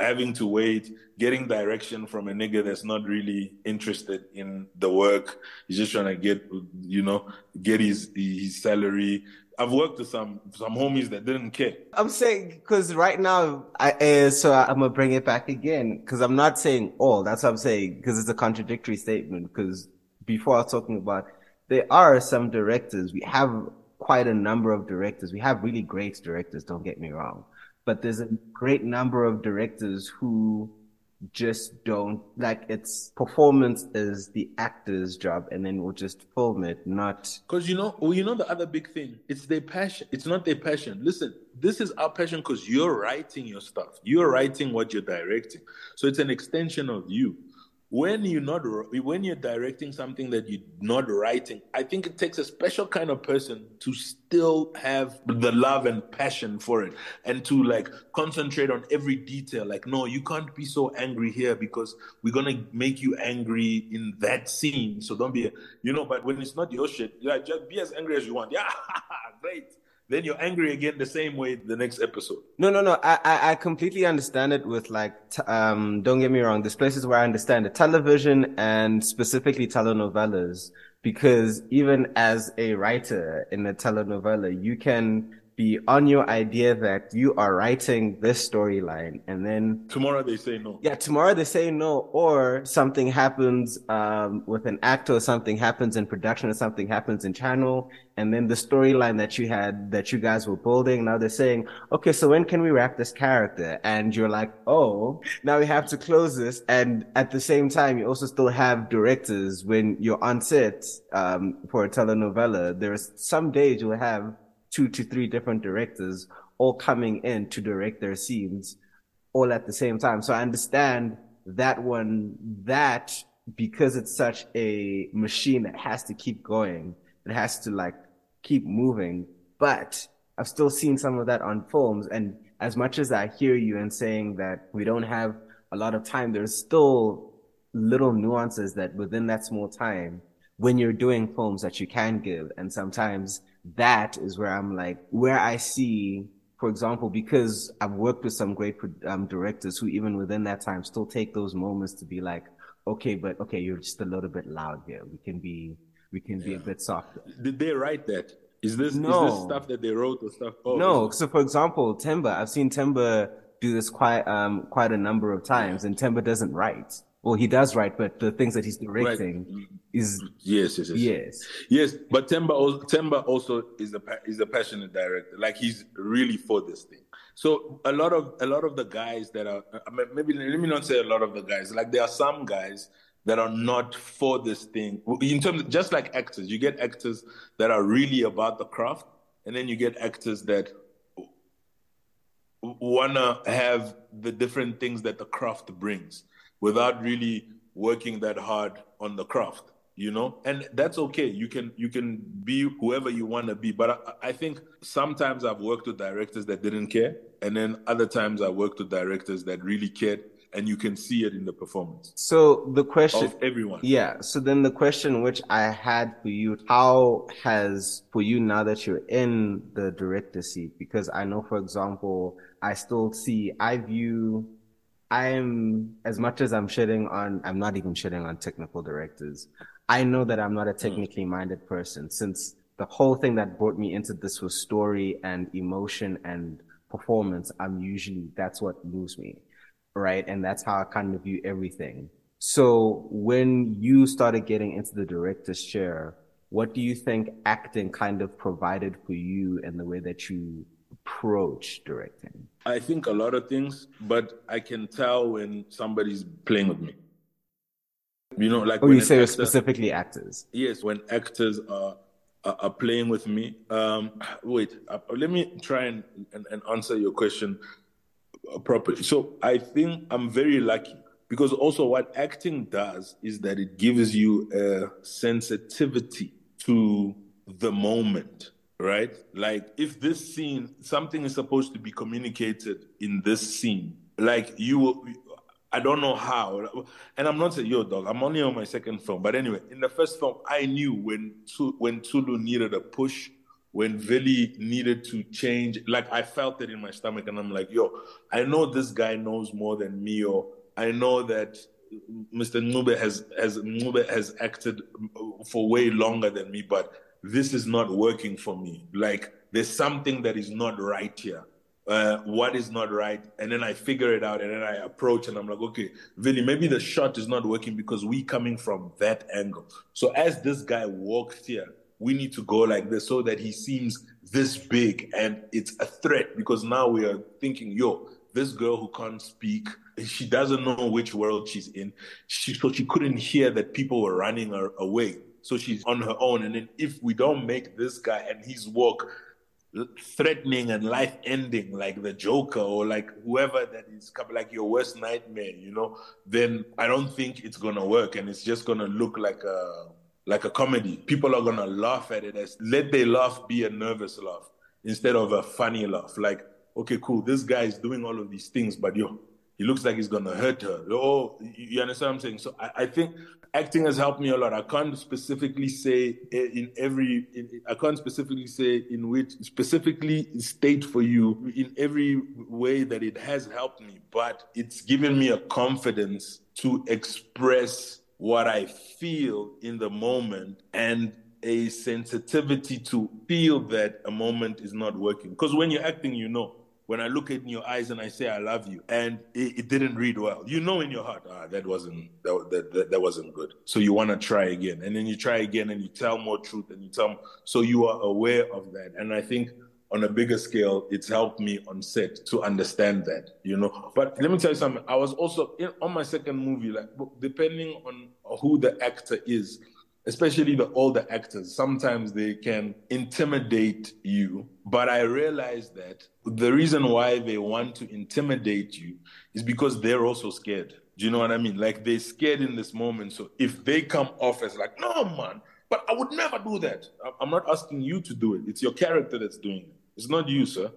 having to wait, getting direction from a nigga that's not really interested in the work. He's just trying to get, you know, get his his salary. I've worked with some some homies that didn't care. I'm saying because right now, I uh, so I'm gonna bring it back again because I'm not saying all. That's what I'm saying because it's a contradictory statement. Because before I was talking about, there are some directors. We have quite a number of directors. We have really great directors. Don't get me wrong but there's a great number of directors who just don't like its performance is the actor's job and then we'll just film it not because you know well, you know the other big thing. It's their passion it's not their passion. Listen this is our passion because you're writing your stuff. You're writing what you're directing. So it's an extension of you when you're not when you're directing something that you're not writing i think it takes a special kind of person to still have the love and passion for it and to like concentrate on every detail. Like no you can't be so angry here because we're gonna make you angry in that scene. So don't be you know but when it's not your shit yeah just be as angry as you want. Yeah great then you're angry again the same way the next episode. No, no, no. I, I, completely understand it with like, t- um, don't get me wrong. There's places where I understand it. Television and specifically telenovelas, because even as a writer in a telenovela, you can be on your idea that you are writing this storyline and then tomorrow they say no. Yeah tomorrow they say no or something happens um, with an actor or something happens in production or something happens in channel and then the storyline that you had that you guys were building now they're saying okay so when can we wrap this character? And you're like oh now we have to close this. And at the same time you also still have directors when you're on set um, for a telenovela. There's some days you'll have two to three different directors all coming in to direct their scenes all at the same time. So I understand that one, that because it's such a machine that has to keep going, it has to like keep moving. But I've still seen some of that on films. And as much as I hear you and saying that we don't have a lot of time, there's still little nuances that within that small time, when you're doing films that you can give. And sometimes that is where I'm like, where I see, for example, because I've worked with some great um, directors who even within that time still take those moments to be like, okay, but okay, you're just a little bit loud here. We can be, we can be a bit softer. Did they write that? Is this, no. is this stuff that they wrote or stuff? Oh, no. So for example, Temba, I've seen Temba do this quite, um, quite a number of times yeah. and Temba doesn't write. Well, he does write, but the things that he's directing right. is yes, yes, yes, yes, yes. But Temba, also, Temba also is a is a passionate director. Like he's really for this thing. So a lot of a lot of the guys that are maybe let me not say a lot of the guys. Like there are some guys that are not for this thing. In terms, of, just like actors, you get actors that are really about the craft, and then you get actors that wanna have the different things that the craft brings without really working that hard on the craft you know? And that's okay. You can you can be whoever you want to be. But I, I, think sometimes i've worked with directors that didn't care and then other times i worked with directors that really cared and you can see it in the performance so the question of everyone. Yeah. So then the question which i had for you how has for you now that you're in the director seat because i know for example i still see i view I'm as much as I'm shitting on, I'm not even shitting on technical directors. I know that I'm not a hmm. technically minded person since the whole thing that brought me into this was story and emotion and performance. I'm usually, that's what moves me. Right. And that's how I kind of view everything. So when you started getting into the director's chair, what do you think acting kind of provided for you and the way that you approach directing? I think a lot of things, but I can tell when somebody's playing with me. You know, like oh, you say actor, specifically actors. Yes, when actors are are, are playing with me. Um, wait, uh, let me try and, and, and answer your question properly. So I think I'm very lucky because also what acting does is that it gives you a sensitivity to the moment right? Like if this scene, something is supposed to be communicated in this scene, like you will, I don't know how, and I'm not saying yo dog. I'm only on my second film, but anyway, in the first film, I knew when when Tulu needed a push, when Vili needed to change. Like I felt it in my stomach, and I'm like, yo, I know this guy knows more than me, or I know that Mr. Ncube has has Ncube has acted for way longer than me, but this is not working for me. Like there's something that is not right here. Uh, what is not right? And then I figure it out and then I approach and I'm like, okay, Vili, maybe the shot is not working because we coming from that angle. So as this guy walks here, we need to go like this so that he seems this big and it's a threat because now we are thinking, yo, this girl who can't speak, she doesn't know which world she's in. She, so she couldn't hear that people were running her away. So she's on her own. And then if we don't make this guy and his work threatening and life ending like the joker or like whoever that is like your worst nightmare you know then i don't think it's gonna work and it's just gonna look like a like a comedy people are gonna laugh at it as let their laugh be a nervous laugh instead of a funny laugh like okay cool this guy is doing all of these things but yo he looks like he's gonna hurt her. Oh, you understand what I'm saying? So I, I think acting has helped me a lot. I can't specifically say eh, in every, in, I can't specifically say in which specifically state for you in every way that it has helped me, but it's given me a confidence to express what I feel in the moment and a sensitivity to feel that a moment is not working. Because when you're acting, you know when I look in your eyes and I say I love you, and it, it didn't read well, you know in your heart, ah, that wasn't that, that, that, that wasn't good. So you want to try again, and then you try again, and you tell more truth, and you tell. So you are aware of that, and I think on a bigger scale, it's helped me on set to understand that, you know. But let me tell you something. I was also in, on my second movie, like depending on who the actor is, especially the older actors, sometimes they can intimidate you. But I realized that the reason why they want to intimidate you is because they're also scared. Do you know what I mean? Like they're scared in this moment. So if they come off as like, no, man, but I would never do that. I'm not asking you to do it. It's your character that's doing it. It's not you, sir.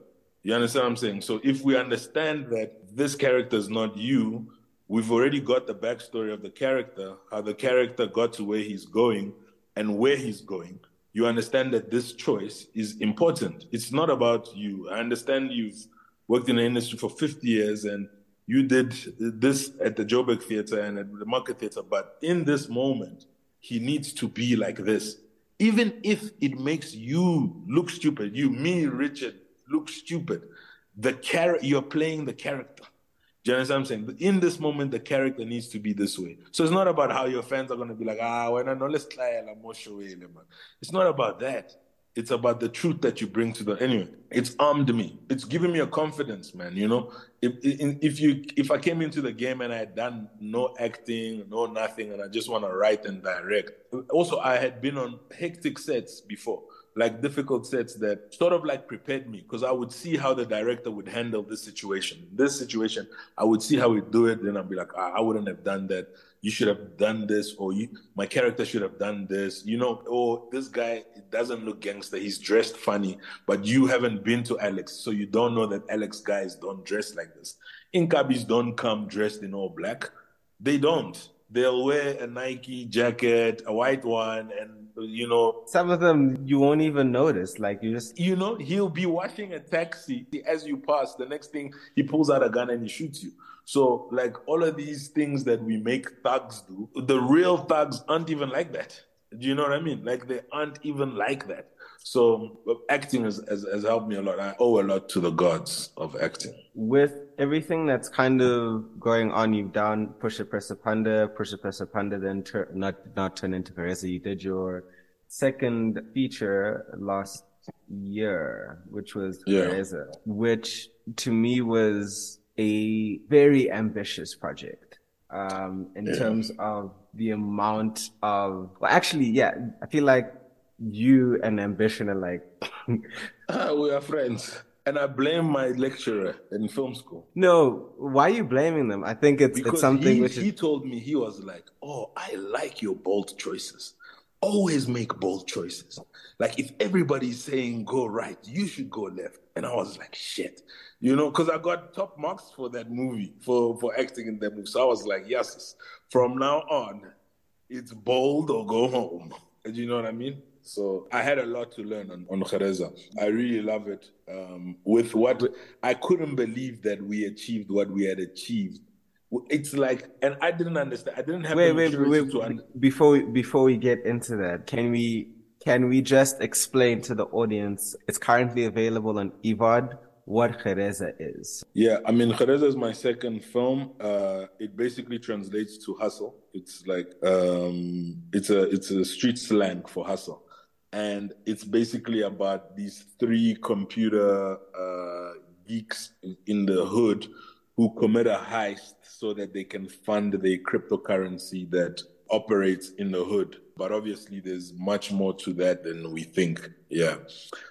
You understand what I'm saying? So if we understand that this character is not you, we've already got the backstory of the character, how the character got to where he's going and where he's going. You understand that this choice is important. It's not about you. I understand you've worked in the industry for 50 years and you did this at the Joburg Theatre and at the Market Theatre, but in this moment, he needs to be like this. Even if it makes you look stupid, you, me, Richard, look stupid, the char- you're playing the character. Do you understand what I'm saying? In this moment, the character needs to be this way. So it's not about how your fans are going to be like, ah, I know, let's try la man. It's not about that. It's about the truth that you bring to the. Anyway, it's armed me. It's given me a confidence, man. You know, if if you if I came into the game and I had done no acting, no nothing, and I just want to write and direct. Also, I had been on hectic sets before like difficult sets that sort of like prepared me because I would see how the director would handle this situation. This situation, I would see how he'd do it, then I'd be like, ah, I wouldn't have done that. You should have done this, or you, my character should have done this. You know, or this guy doesn't look gangster. He's dressed funny, but you haven't been to Alex, so you don't know that Alex guys don't dress like this. Inkabis don't come dressed in all black. They don't. They'll wear a Nike jacket, a white one, and you know. Some of them you won't even notice. Like you just you know he'll be washing a taxi as you pass. The next thing he pulls out a gun and he shoots you. So like all of these things that we make thugs do the real thugs aren't even like that do you know what i mean like they aren't even like that so uh, acting has, has, has, helped me a lot. I owe a lot to the gods of acting. With everything that's kind of going on, you've done Pusha Pressa Phanda, Pusha Pressa Phanda, then tur- not not turn into Caressa. You did your second feature last year, which was yeah. which to me was a very ambitious project um, in yeah. terms of the amount of well actually yeah i feel like you and ambition are like ah, we are friends and I blame my lecturer in film school. No, why are you blaming them? I think it's, it's something he, which is... he told me he was like, "Oh, I like your bold choices. Always make bold choices. Like if everybody's saying go right, you should go left." And I was like, "Shit," you know, because I got top marks for that movie for for acting in that movie. So I was like, "Yes, from now on, it's bold or go home." Do you know what I mean? So I had a lot to learn on, on Gereza. I really love it. Um, with what I couldn't believe that we achieved what we had achieved. It's like, and I didn't understand. I didn't have wait, wait, wait, wait. Un- before we, before we get into that, can we can we just explain to the audience? It's currently available on EVOD what Gereza is. Yeah, I mean, Gereza is my second film. Uh, it basically translates to hustle. It's like um, it's a it's a street slang for hustle and it's basically about these three computer uh, geeks in the hood who commit a heist so that they can fund the cryptocurrency that operates in the hood. But obviously, there's much more to that than we think. Yeah.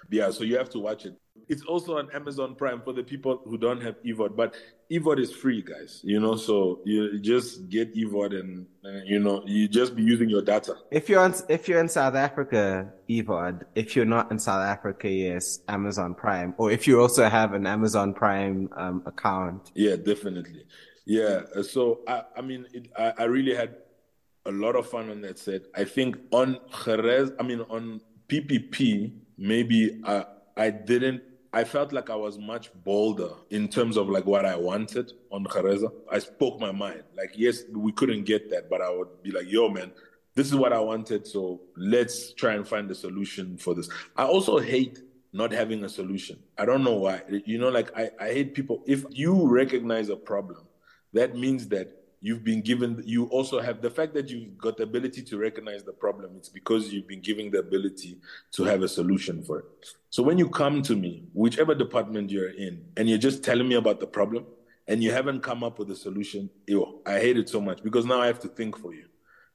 Yeah. So you have to watch it. It's also on Amazon Prime for the people who don't have EVOD, but EVOD is free, guys. You know, so you just get EVOD and uh, you know you just be using your data. If you're on, if you're in South Africa, EVOD. If you're not in South Africa, yes, Amazon Prime. Or if you also have an Amazon Prime um, account. Yeah, definitely. Yeah. So I, I mean, it, I, I really had a lot of fun on that set. I think on Jerez, I mean on PPP, maybe I I didn't I felt like I was much bolder in terms of like what I wanted on Gereza. I spoke my mind. Like, yes, we couldn't get that, but I would be like, yo, man, this is what I wanted. So let's try and find a solution for this. I also hate not having a solution. I don't know why. You know, like I, I hate people. If you recognize a problem, that means that you've been given you also have the fact that you've got the ability to recognize the problem it's because you've been given the ability to have a solution for it. So when you come to me whichever department you're in and you're just telling me about the problem and you haven't come up with a solution ew, i hate it so much because now i have to think for you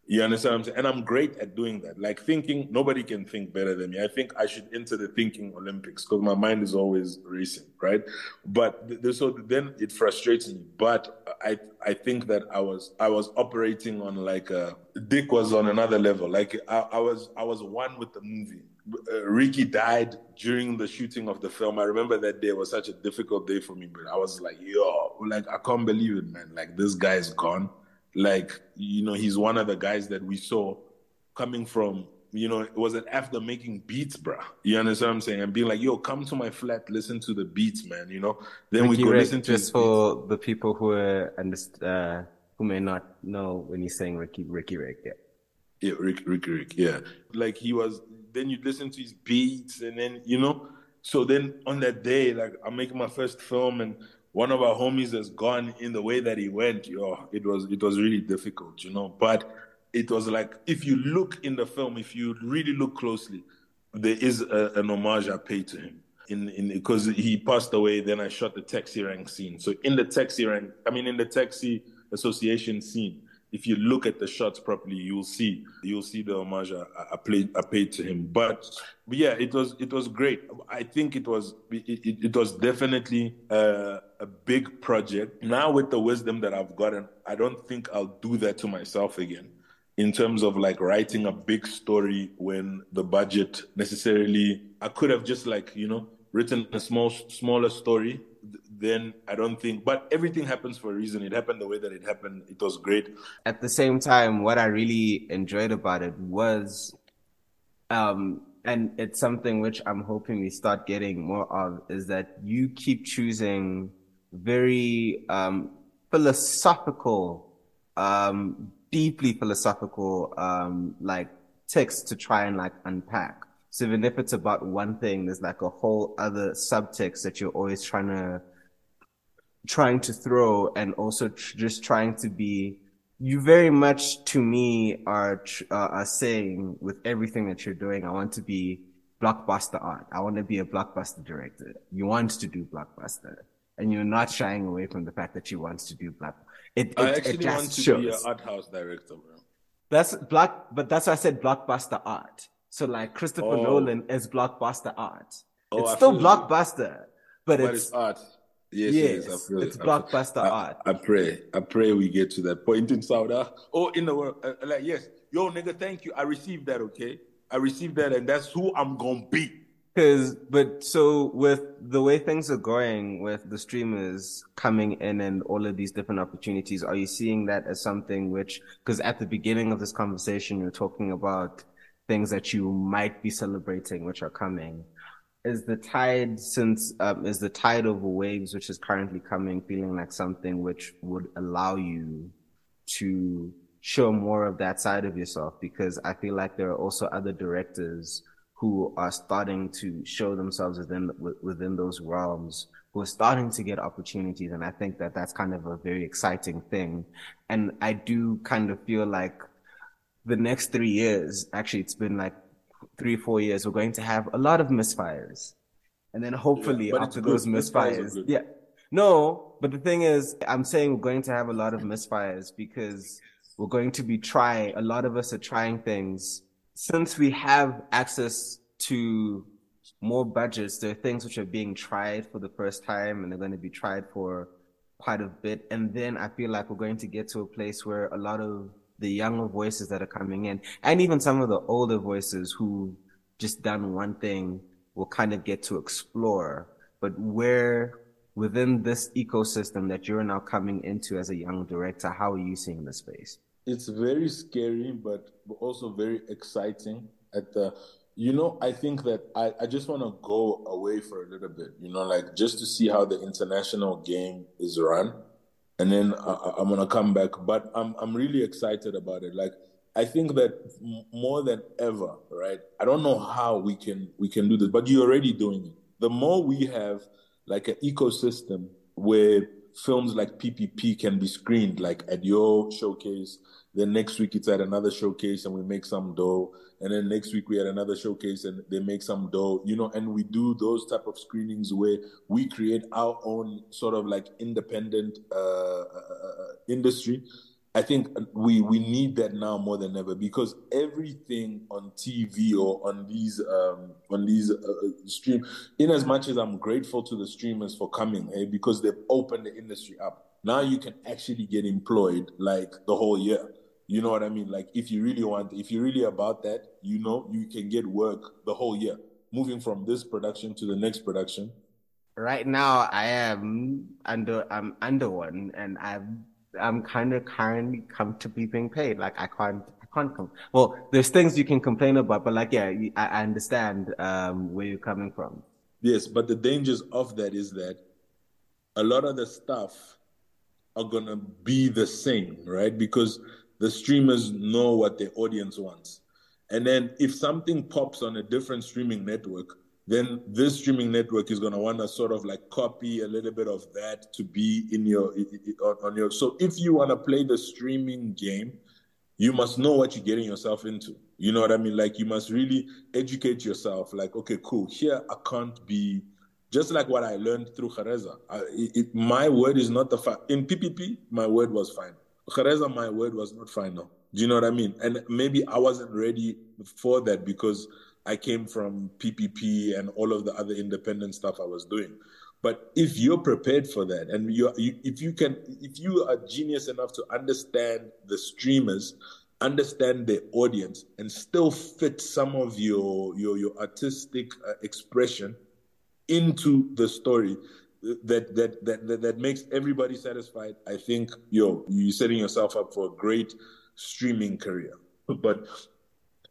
you understand what I'm saying? And I'm great at doing that. Like thinking, nobody can think better than me. I think I should enter the thinking Olympics because my mind is always racing, right? But th- so then it frustrates me. But I I think that I was I was operating on like a Dick was on another level. Like I, I was I was one with the movie. Uh, Ricky died during the shooting of the film. I remember that day was such a difficult day for me, but I was like, yo, like I can't believe it, man. Like this guy's gone like, you know, he's one of the guys that we saw coming from, you know, it was an after making beats, bruh. You understand what I'm saying? And being like, yo, come to my flat, listen to the beats, man, you know? Then Ricky we go Rick, listen to Just for beats. the people who are, uh, who may not know when you're saying Ricky, Riky Rick, yeah. Yeah, Rick, Riky Rick, yeah. Like he was, then you listen to his beats and then, you know, so then on that day, like I'm making my first film and one of our homies has gone in the way that he went, yo, it was it was really difficult, you know. But it was like if you look in the film, if you really look closely, there is a, an homage I paid to him. In, in because he passed away, then I shot the taxi rank scene. So in the taxi rank, I mean in the taxi association scene, if you look at the shots properly, you'll see you'll see the homage I, I played I paid to him. But, but, yeah, it was it was great. I think it was it, it, was definitely a, a big project. Now with the wisdom that I've gotten, I don't think I'll do that to myself again. In terms of like writing a big story when the budget necessarily, I could have just like you know written a small smaller story then I don't think, but everything happens for a reason. It happened the way that it happened. It was great. At the same time, what I really enjoyed about it was, um, and it's something which I'm hoping we start getting more of is that you keep choosing very, um, philosophical, um, deeply philosophical, um, like texts to try and like unpack. So even if it's about one thing, there's like a whole other subtext that you're always trying to trying to throw and also tr- just trying to be you very much to me are uh, are saying with everything that you're doing i want to be blockbuster art. I want to be a blockbuster director. You want to do blockbuster. And you're not shying away from the fact that you want to do block it, it i actually it want to shows. be an art house director bro. That's black, but that's why i said blockbuster art so like christopher oh. nolan is blockbuster art oh, it's I still blockbuster but, but it's, it's art Yes, yes, yes it's it. blockbuster I, art. I pray, I pray we get to that point in Saudi or in the world. Uh, like, yes, yo, nigga, thank you. I received that. Okay, I received that, and that's who I'm gonna be. Because, but so with the way things are going with the streamers coming in and all of these different opportunities, are you seeing that as something which, because at the beginning of this conversation, you're talking about things that you might be celebrating, which are coming. Is the tide since um, is the tide of waves which is currently coming feeling like something which would allow you to show more of that side of yourself? Because I feel like there are also other directors who are starting to show themselves within within those realms who are starting to get opportunities and I think that that's kind of a very exciting thing. And I do kind of feel like the next 3 years actually it's been like three, four years, we're going to have a lot of misfires. And then hopefully yeah, after those misfires, yeah. No, but the thing is, I'm saying we're going to have a lot of misfires because we're going to be trying, a lot of us are trying things. Since we have access to more budgets, there are things which are being tried for the first time and they're going to be tried for quite a bit. And then I feel like we're going to get to a place where a lot of the younger voices that are coming in and even some of the older voices who just done one thing will kind of get to explore. But where within this ecosystem that you're now coming into as a young director, how are you seeing the space? It's very scary, but also very exciting at the you know, I think that I, I just want to go away for a little bit, you know, like just to see how the international game is run. And then I, am to come back. But I'm, I'm really excited about it. Like, I think that more than ever, right? I don't know how we can we can do this, but you're already doing it. The more we have like an ecosystem where films like PPP can be screened, like at your showcase, then next week it's at another showcase and we make some dough. And then next week we had another showcase and they make some dough, you know, and we do those type of screenings where we create our own sort of like independent uh, uh, uh industry I think we we need that now more than ever because everything on TV or on these um, on these uh, uh, stream. In as much as I'm grateful to the streamers for coming, hey, because they've opened the industry up. Now you can actually get employed like the whole year. You know what I mean? Like if you really want, if you're really about that, you know, you can get work the whole year, moving from this production to the next production. Right now, I am under I'm under one, and I've I'm kind of currently comfortably being paid. Like I can't, I can't come. Well, there's things you can complain about, but like, yeah, I, I understand um, where you're coming from. Yes, but the dangers of that is that a lot of the stuff are gonna be the same, right? Because the streamers know what their audience wants, and then if something pops on a different streaming network, then this streaming network is going to want to sort of like copy a little bit of that to be in your on your so if you want to play the streaming game you must know what you're getting yourself into. You know what i mean? Like you must really educate yourself like okay cool here i can't be just like what i learned through it, my word is not the fa- in ppp my word was fine. Gereza, my word was not final. Do you know what i mean? And maybe i wasn't ready for that because I came from PPP and all of the other independent stuff I was doing. But if you're prepared for that, and you, if you can, if you are genius enough to understand the streamers, understand the audience, and still fit some of your your your artistic uh, expression into the story, that, that that that that makes everybody satisfied. I think yo, you're setting yourself up for a great streaming career. But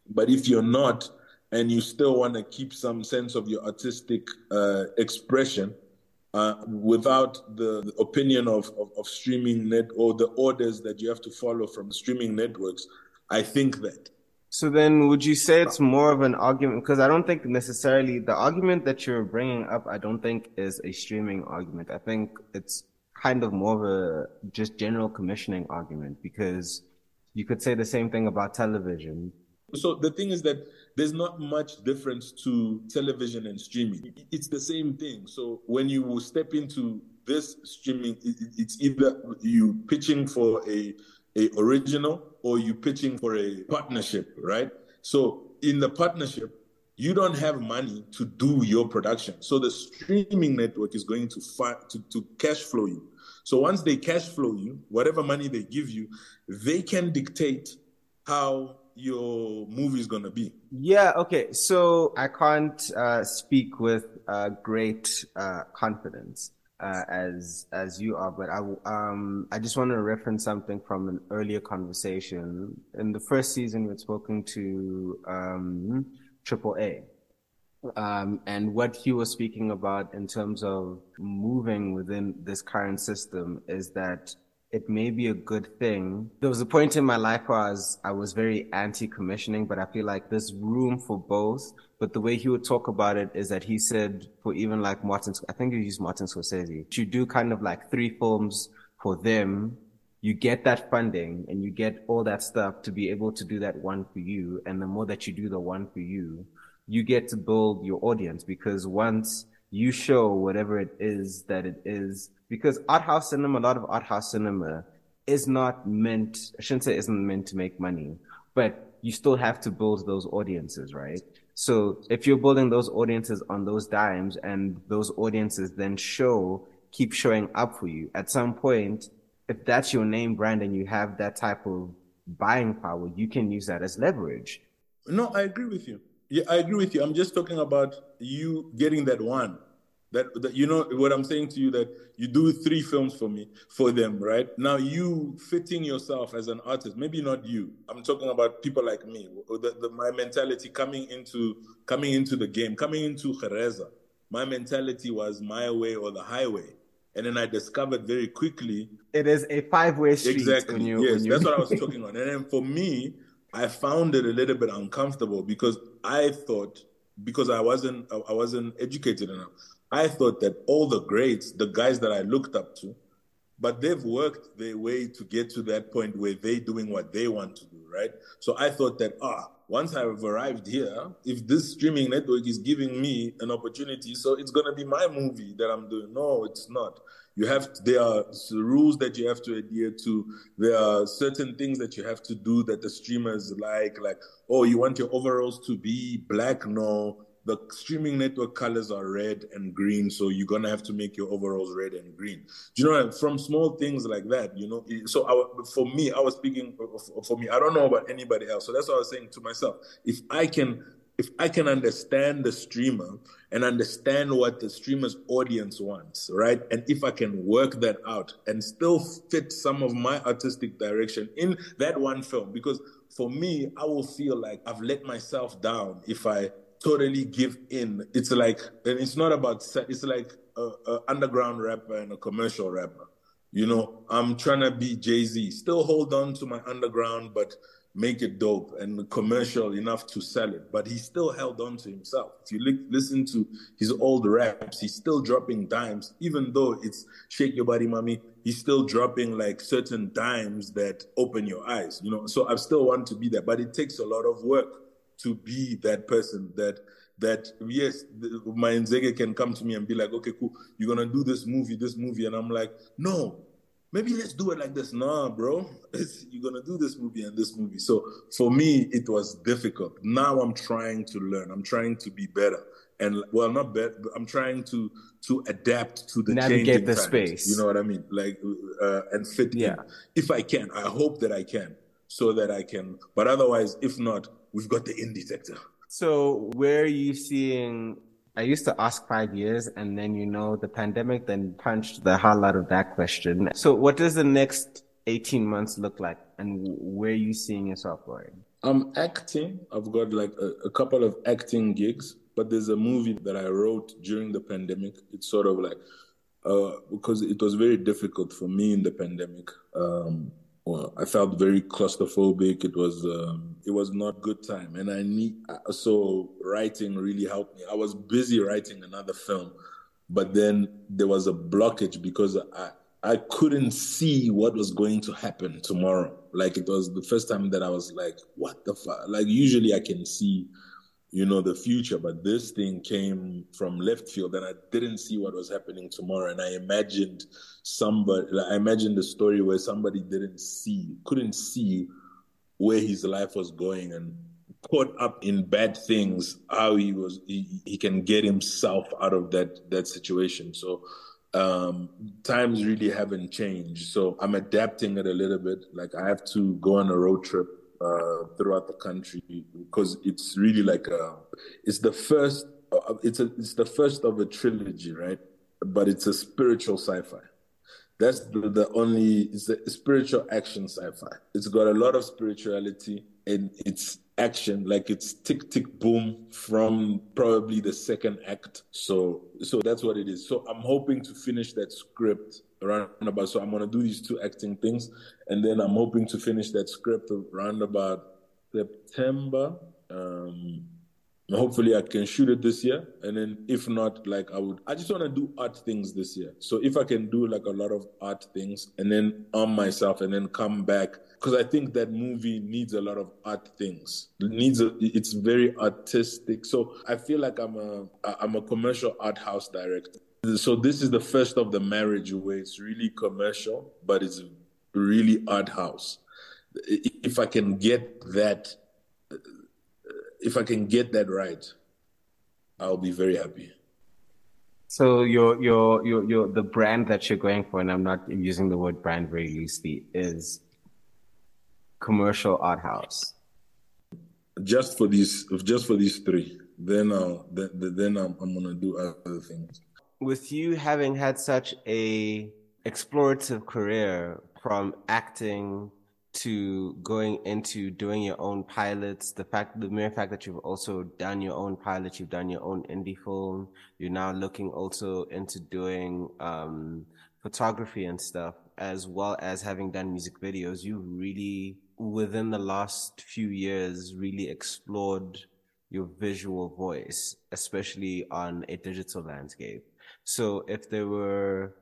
but if you're not, and you still want to keep some sense of your artistic uh, expression uh, without the, the opinion of, of, of, streaming net or the orders that you have to follow from streaming networks, I think that. So then, would you say it's more of an argument? Because I don't think necessarily the argument that you're bringing up, I don't think is a streaming argument. I think it's kind of more of a just general commissioning argument because you could say the same thing about television. So the thing is that there's not much difference to television and streaming. It's the same thing. So when you will step into this streaming, it's either you pitching for a, a original or you pitching for a partnership, right? So in the partnership, you don't have money to do your production. So the streaming network is going to, fi- to, to cash flow you. So once they cash flow you, whatever money they give you, they can dictate how your movie is gonna be. Yeah. Okay. So I can't uh, speak with uh, great uh, confidence uh, as as you are, but I um I just want to reference something from an earlier conversation in the first season. We had spoken to um, Triple A. Um, and what he was speaking about in terms of moving within this current system is that it may be a good thing. There was a point in my life where I was, I was very anti-commissioning, but I feel like there's room for both. But the way he would talk about it is that he said for even like Martin, I think he used Martin Scorsese, you do kind of like three films for them. You get that funding and you get all that stuff to be able to do that one for you. And the more that you do the one for you, you get to build your audience because once you show whatever it is that it is because art house cinema, a lot of art house cinema is not meant, I shouldn't say isn't meant to make money, but you still have to build those audiences, right? So if you're building those audiences on those dimes and those audiences then show, keep showing up for you at some point, if that's your name brand and you have that type of buying power, you can use that as leverage. No, I agree with you. Yeah, I agree with you. I'm just talking about you getting that one. That, that you know what I'm saying to you that you do three films for me for them right now you fitting yourself as an artist maybe not you I'm talking about people like me the, the, my mentality coming into coming into the game coming into Gereza my mentality was my way or the highway and then I discovered very quickly it is a five way street. Exactly. You, yes, you... that's what I was talking on. And then for me, I found it a little bit uncomfortable because I thought because I wasn't I wasn't educated enough. I thought that all the greats, the guys that I looked up to, but they've worked their way to get to that point where they're doing what they want to do, right? So I thought that ah, once I've arrived here, if this streaming network is giving me an opportunity, so it's going to be my movie that I'm doing. No, it's not. You have to, there are rules that you have to adhere to. There are certain things that you have to do that the streamers like, like oh, you want your overalls to be black? No, the streaming network colors are red and green, so you're gonna have to make your overalls red and green. Do you know from small things like that? You know, so I, for me, I was speaking for me. I don't know about anybody else, so that's what I was saying to myself. If I can, if I can understand the streamer and understand what the streamer's audience wants, right, and if I can work that out and still fit some of my artistic direction in that one film, because for me, I will feel like I've let myself down if I totally give in. It's like, and it's not about, it's like a, underground rapper and a commercial rapper. You know, I'm trying to be Jay Z, still hold on to my underground, but make it dope and commercial enough to sell it. But he still held on to himself. If you li- listen to his old raps, he's still dropping dimes, even though it's Shake Your Body Mommy. He's still dropping like certain dimes that open your eyes, you know. So I still want to be there, but it takes a lot of work to be that person that that yes my nzege can come to me and be like okay cool you're gonna do this movie this movie and i'm like no maybe let's do it like this. Nah bro it's, you're gonna do this movie and this movie. So for me it was difficult. Now i'm trying to learn. I'm trying to be better. And well not better i'm trying to to adapt to the navigate the times, space. You know what i mean? Like uh, and fit yeah. In. if i can i hope that i can so that i can. But otherwise if not we've got the indie sector. So where are you seeing? I used to ask five years, and then you know the pandemic then punched the hell out of that question. So what does the next eighteen months look like, and where are you seeing yourself going? I'm acting. I've got like a, a couple of acting gigs, but there's a movie that I wrote during the pandemic. It's sort of like uh, because it was very difficult for me in the pandemic. Um, well, I felt very claustrophobic. It was um, it was not good time, and I need uh, so writing really helped me. I was busy writing another film, but then there was a blockage because I I couldn't see what was going to happen tomorrow. Like it was the first time that I was like, what the fuck? Like usually I can see you know, the future. But this thing came from left field and I didn't see what was happening tomorrow. And I imagined somebody, like, I imagined a story where somebody didn't see, couldn't see where his life was going and caught up in bad things, how he was, he, he can get himself out of that, that situation. So, um, times really haven't changed. So I'm adapting it a little bit. Like I have to go on a road trip uh, throughout the country because it's really like a, it's the first uh, it's a it's the first of a trilogy, right? But it's a spiritual sci-fi. That's the, the only it's a spiritual action sci-fi. It's got a lot of spirituality and it's action, like it's tick tick boom from probably the second act. So so that's what it is. So I'm hoping to finish that script around about. So I'm gonna do these two acting things, and then I'm hoping to finish that script around about September. Um, hopefully I can shoot it this year, and then if not, like I would, I just want to do art things this year. So if I can do like a lot of art things, and then arm myself, and then come back, because I think that movie needs a lot of art things. It needs a, it's very artistic. So I feel like I'm a I'm a commercial art house director. So this is the first of the marriage where it's really commercial, but it's really art house. If I can get that, if I can get that right, I'll be very happy. So your your your your the brand that you're going for, and I'm not using the word brand very loosely, is commercial art house. Just for these, just for these three, then I'll then, then I'm, I'm gonna do other things. With you having had such a explorative career from acting to going into doing your own pilots, the fact, the mere fact that you've also done your own pilot, you've done your own indie film, you're now looking also into doing um, photography and stuff, as well as having done music videos. You really, within the last few years, really explored your visual voice, especially on a digital landscape. So if there were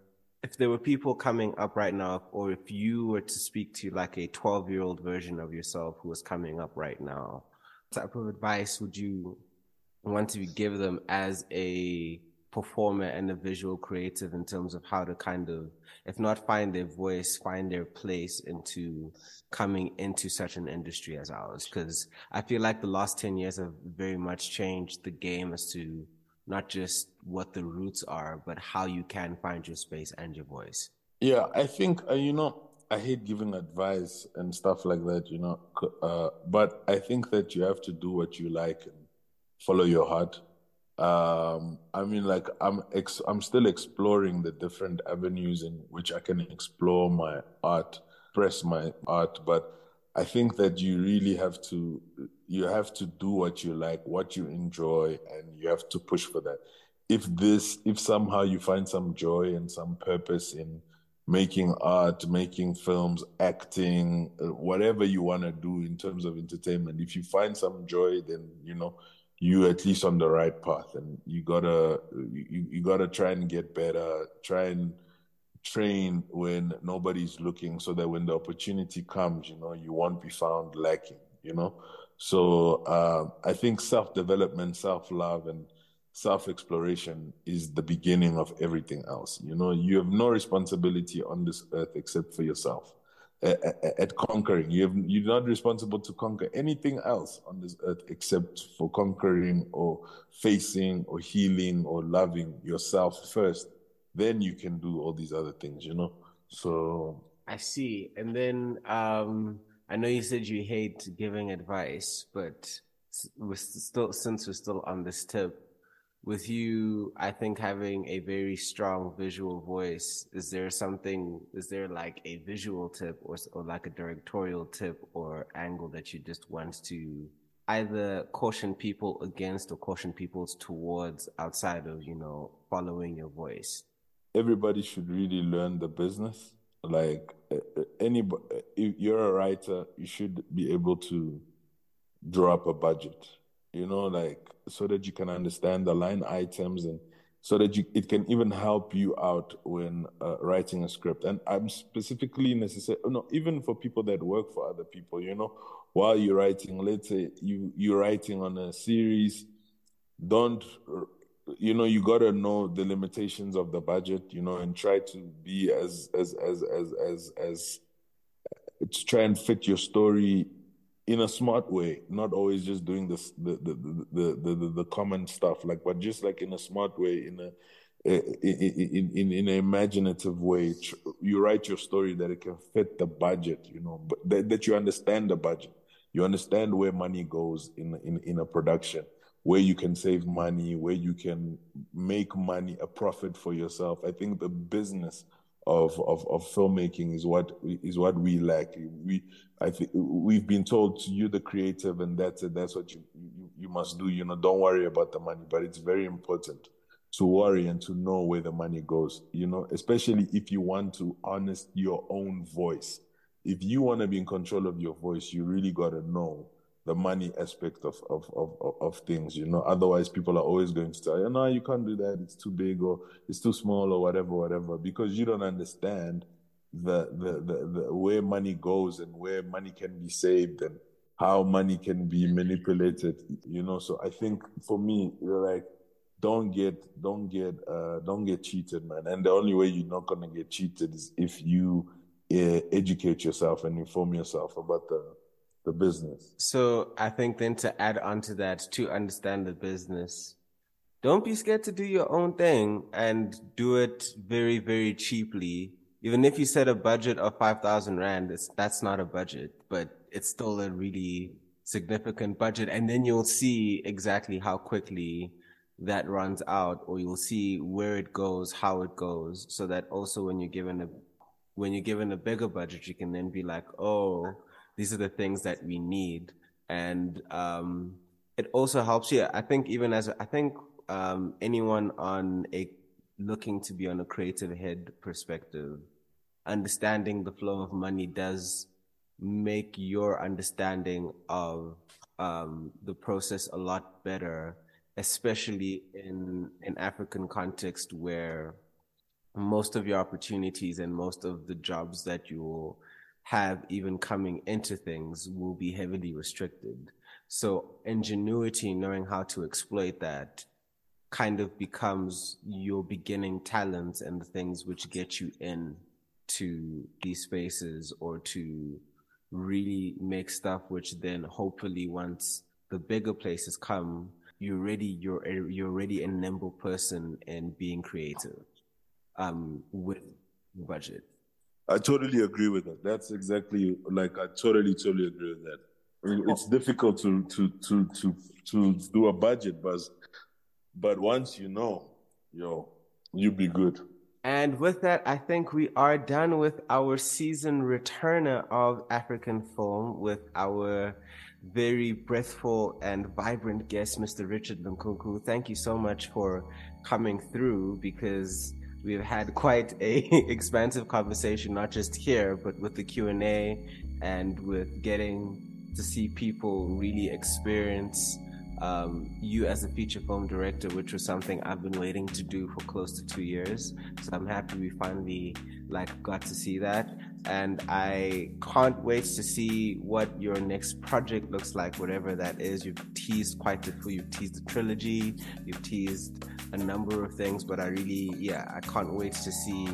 if there were people coming up right now, or if you were to speak to like a 12 year old version of yourself who was coming up right now, what type of advice would you want to give them as a performer and a visual creative in terms of how to kind of, if not find their voice, find their place into coming into such an industry as ours? Because I feel like the last 10 years have very much changed the game as to not just what the roots are, but how you can find your space and your voice. Yeah, I think, uh, you know, I hate giving advice and stuff like that, you know, uh, but I think that you have to do what you like and follow your heart. Um, I mean, like I'm, ex- I'm still exploring the different avenues in which I can explore my art, press my art, but I think that you really have to you have to do what you like, what you enjoy, and you have to push for that. If this, if somehow you find some joy and some purpose in making art, making films, acting, uh, whatever you want to do in terms of entertainment, if you find some joy, then you know you at least on the right path, and you gotta you, you gotta try and get better, try and train when nobody's looking so that when the opportunity comes, you know, you won't be found lacking, you know? So uh, I think self development, self love, and self exploration is the beginning of everything else. You know, you have no responsibility on this earth except for yourself. At, at conquering, you have, you're not responsible to conquer anything else on this earth except for conquering or facing or healing or loving yourself first then you can do all these other things, you know? So I see. And then um I know you said you hate giving advice, but we're still since we're still on this tip, with you, I think having a very strong visual voice, is there something, is there like a visual tip or, or like a directorial tip or angle that you just want to either caution people against or caution people towards outside of, you know, following your voice? Everybody should really learn the business. Like anybody, if you're a writer, you should be able to draw up a budget. You know, like so that you can understand the line items and so that you it can even help you out when uh, writing a script. And I'm specifically necessary, no, even for people that work for other people. You know, while you're writing, let's say you you're writing on a series, don't you know you got to know the limitations of the budget you know and try to be as as as as as as to try and fit your story in a smart way not always just doing this the the the the, the, the common stuff like but just like in a smart way in a eh, in, in, in an imaginative way you write your story that it can fit the budget you know but that, that you understand the budget. You understand where money goes in in, in a production where you can save money, where you can make money, a profit for yourself. I think the business of, of, of filmmaking is what is what we lack. We I think we've been told to you the creative and that's it. That's what you, you you must do. You know, don't worry about the money, but it's very important to worry and to know where the money goes. You know, especially if you want to honest your own voice. If you want to be in control of your voice, you really got to know the money aspect of, of, of, of things, you know. Otherwise, people are always going to tell you, no, you can't do that. It's too big or it's too small or whatever, whatever, because you don't understand the, the, the, the where money goes and where money can be saved and how money can be manipulated, you know. So I think for me, like, don't get, don't get, uh, don't get cheated, man. And the only way you're not gonna get cheated is if you uh, educate yourself and inform yourself about the the business. So I think then to add on to that, to understand the business, don't be scared to do your own thing and do it very, very cheaply. Even if you set a budget of 5,000 Rand, it's, that's not a budget, but it's still a really significant budget. And then you'll see exactly how quickly that runs out or you'll see where it goes, how it goes. So that also when you're given a, when you're given a bigger budget, you can then be like, oh, these are the things that we need. And um, it also helps you. I think even as I think um, anyone on a looking to be on a creative head perspective, understanding the flow of money does make your understanding of um, the process a lot better, especially in an African context where most of your opportunities and most of the jobs that you will have even coming into things will be heavily restricted. So ingenuity, knowing how to exploit that kind of becomes your beginning talent and the things which get you in to these spaces or to really make stuff which then hopefully once the bigger places come you're ready you're you're already a nimble person in being creative um with budget I totally agree with that. That's exactly like I totally, totally agree with that. It's difficult to to to to to do a budget, but but once you know, yo, you be good. And with that, I think we are done with our season returner of Afriquan Film with our very breathful and vibrant guest, Mr. Richard Lukunku. Thank you so much for coming through because we've had quite a expansive conversation, not just here, but with the Q and A, and with getting to see people really experience um, you as a feature film director, which was something I've been waiting to do for close to two years. So I'm happy we finally like got to see that, and I can't wait to see what your next project looks like, whatever that is. You've teased quite a few. You've teased the trilogy. You've teased a number of things, but I really, yeah, I can't wait to see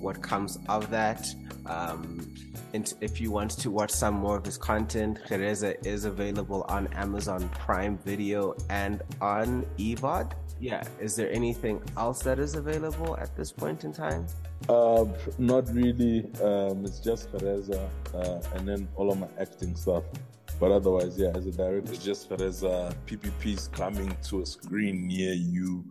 what comes of that. Um, and if you want to watch some more of his content, Gereza is available on Amazon Prime Video and on EVOD. Yeah, is there anything else that is available at this point in time? Uh, not really. Um, it's just Gereza uh, and then all of my acting stuff. But otherwise, yeah, as a director, it's just Gereza. PPP's coming to a screen near you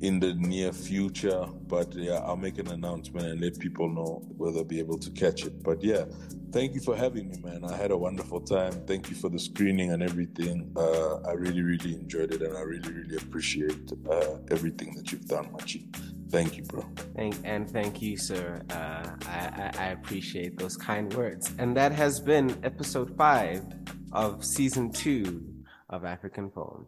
in the near future. But yeah, I'll make an announcement and let people know whether they'll be able to catch it. But yeah, thank you for having me, man. I had a wonderful time. Thank you for the screening and everything. Uh, I really, really enjoyed it, and I really, really appreciate uh, everything that you've done, Machi. Thank you, bro. Thank and thank you, sir. Uh, I, I, I appreciate those kind words. And that has been episode five of season two of Afriquan Film.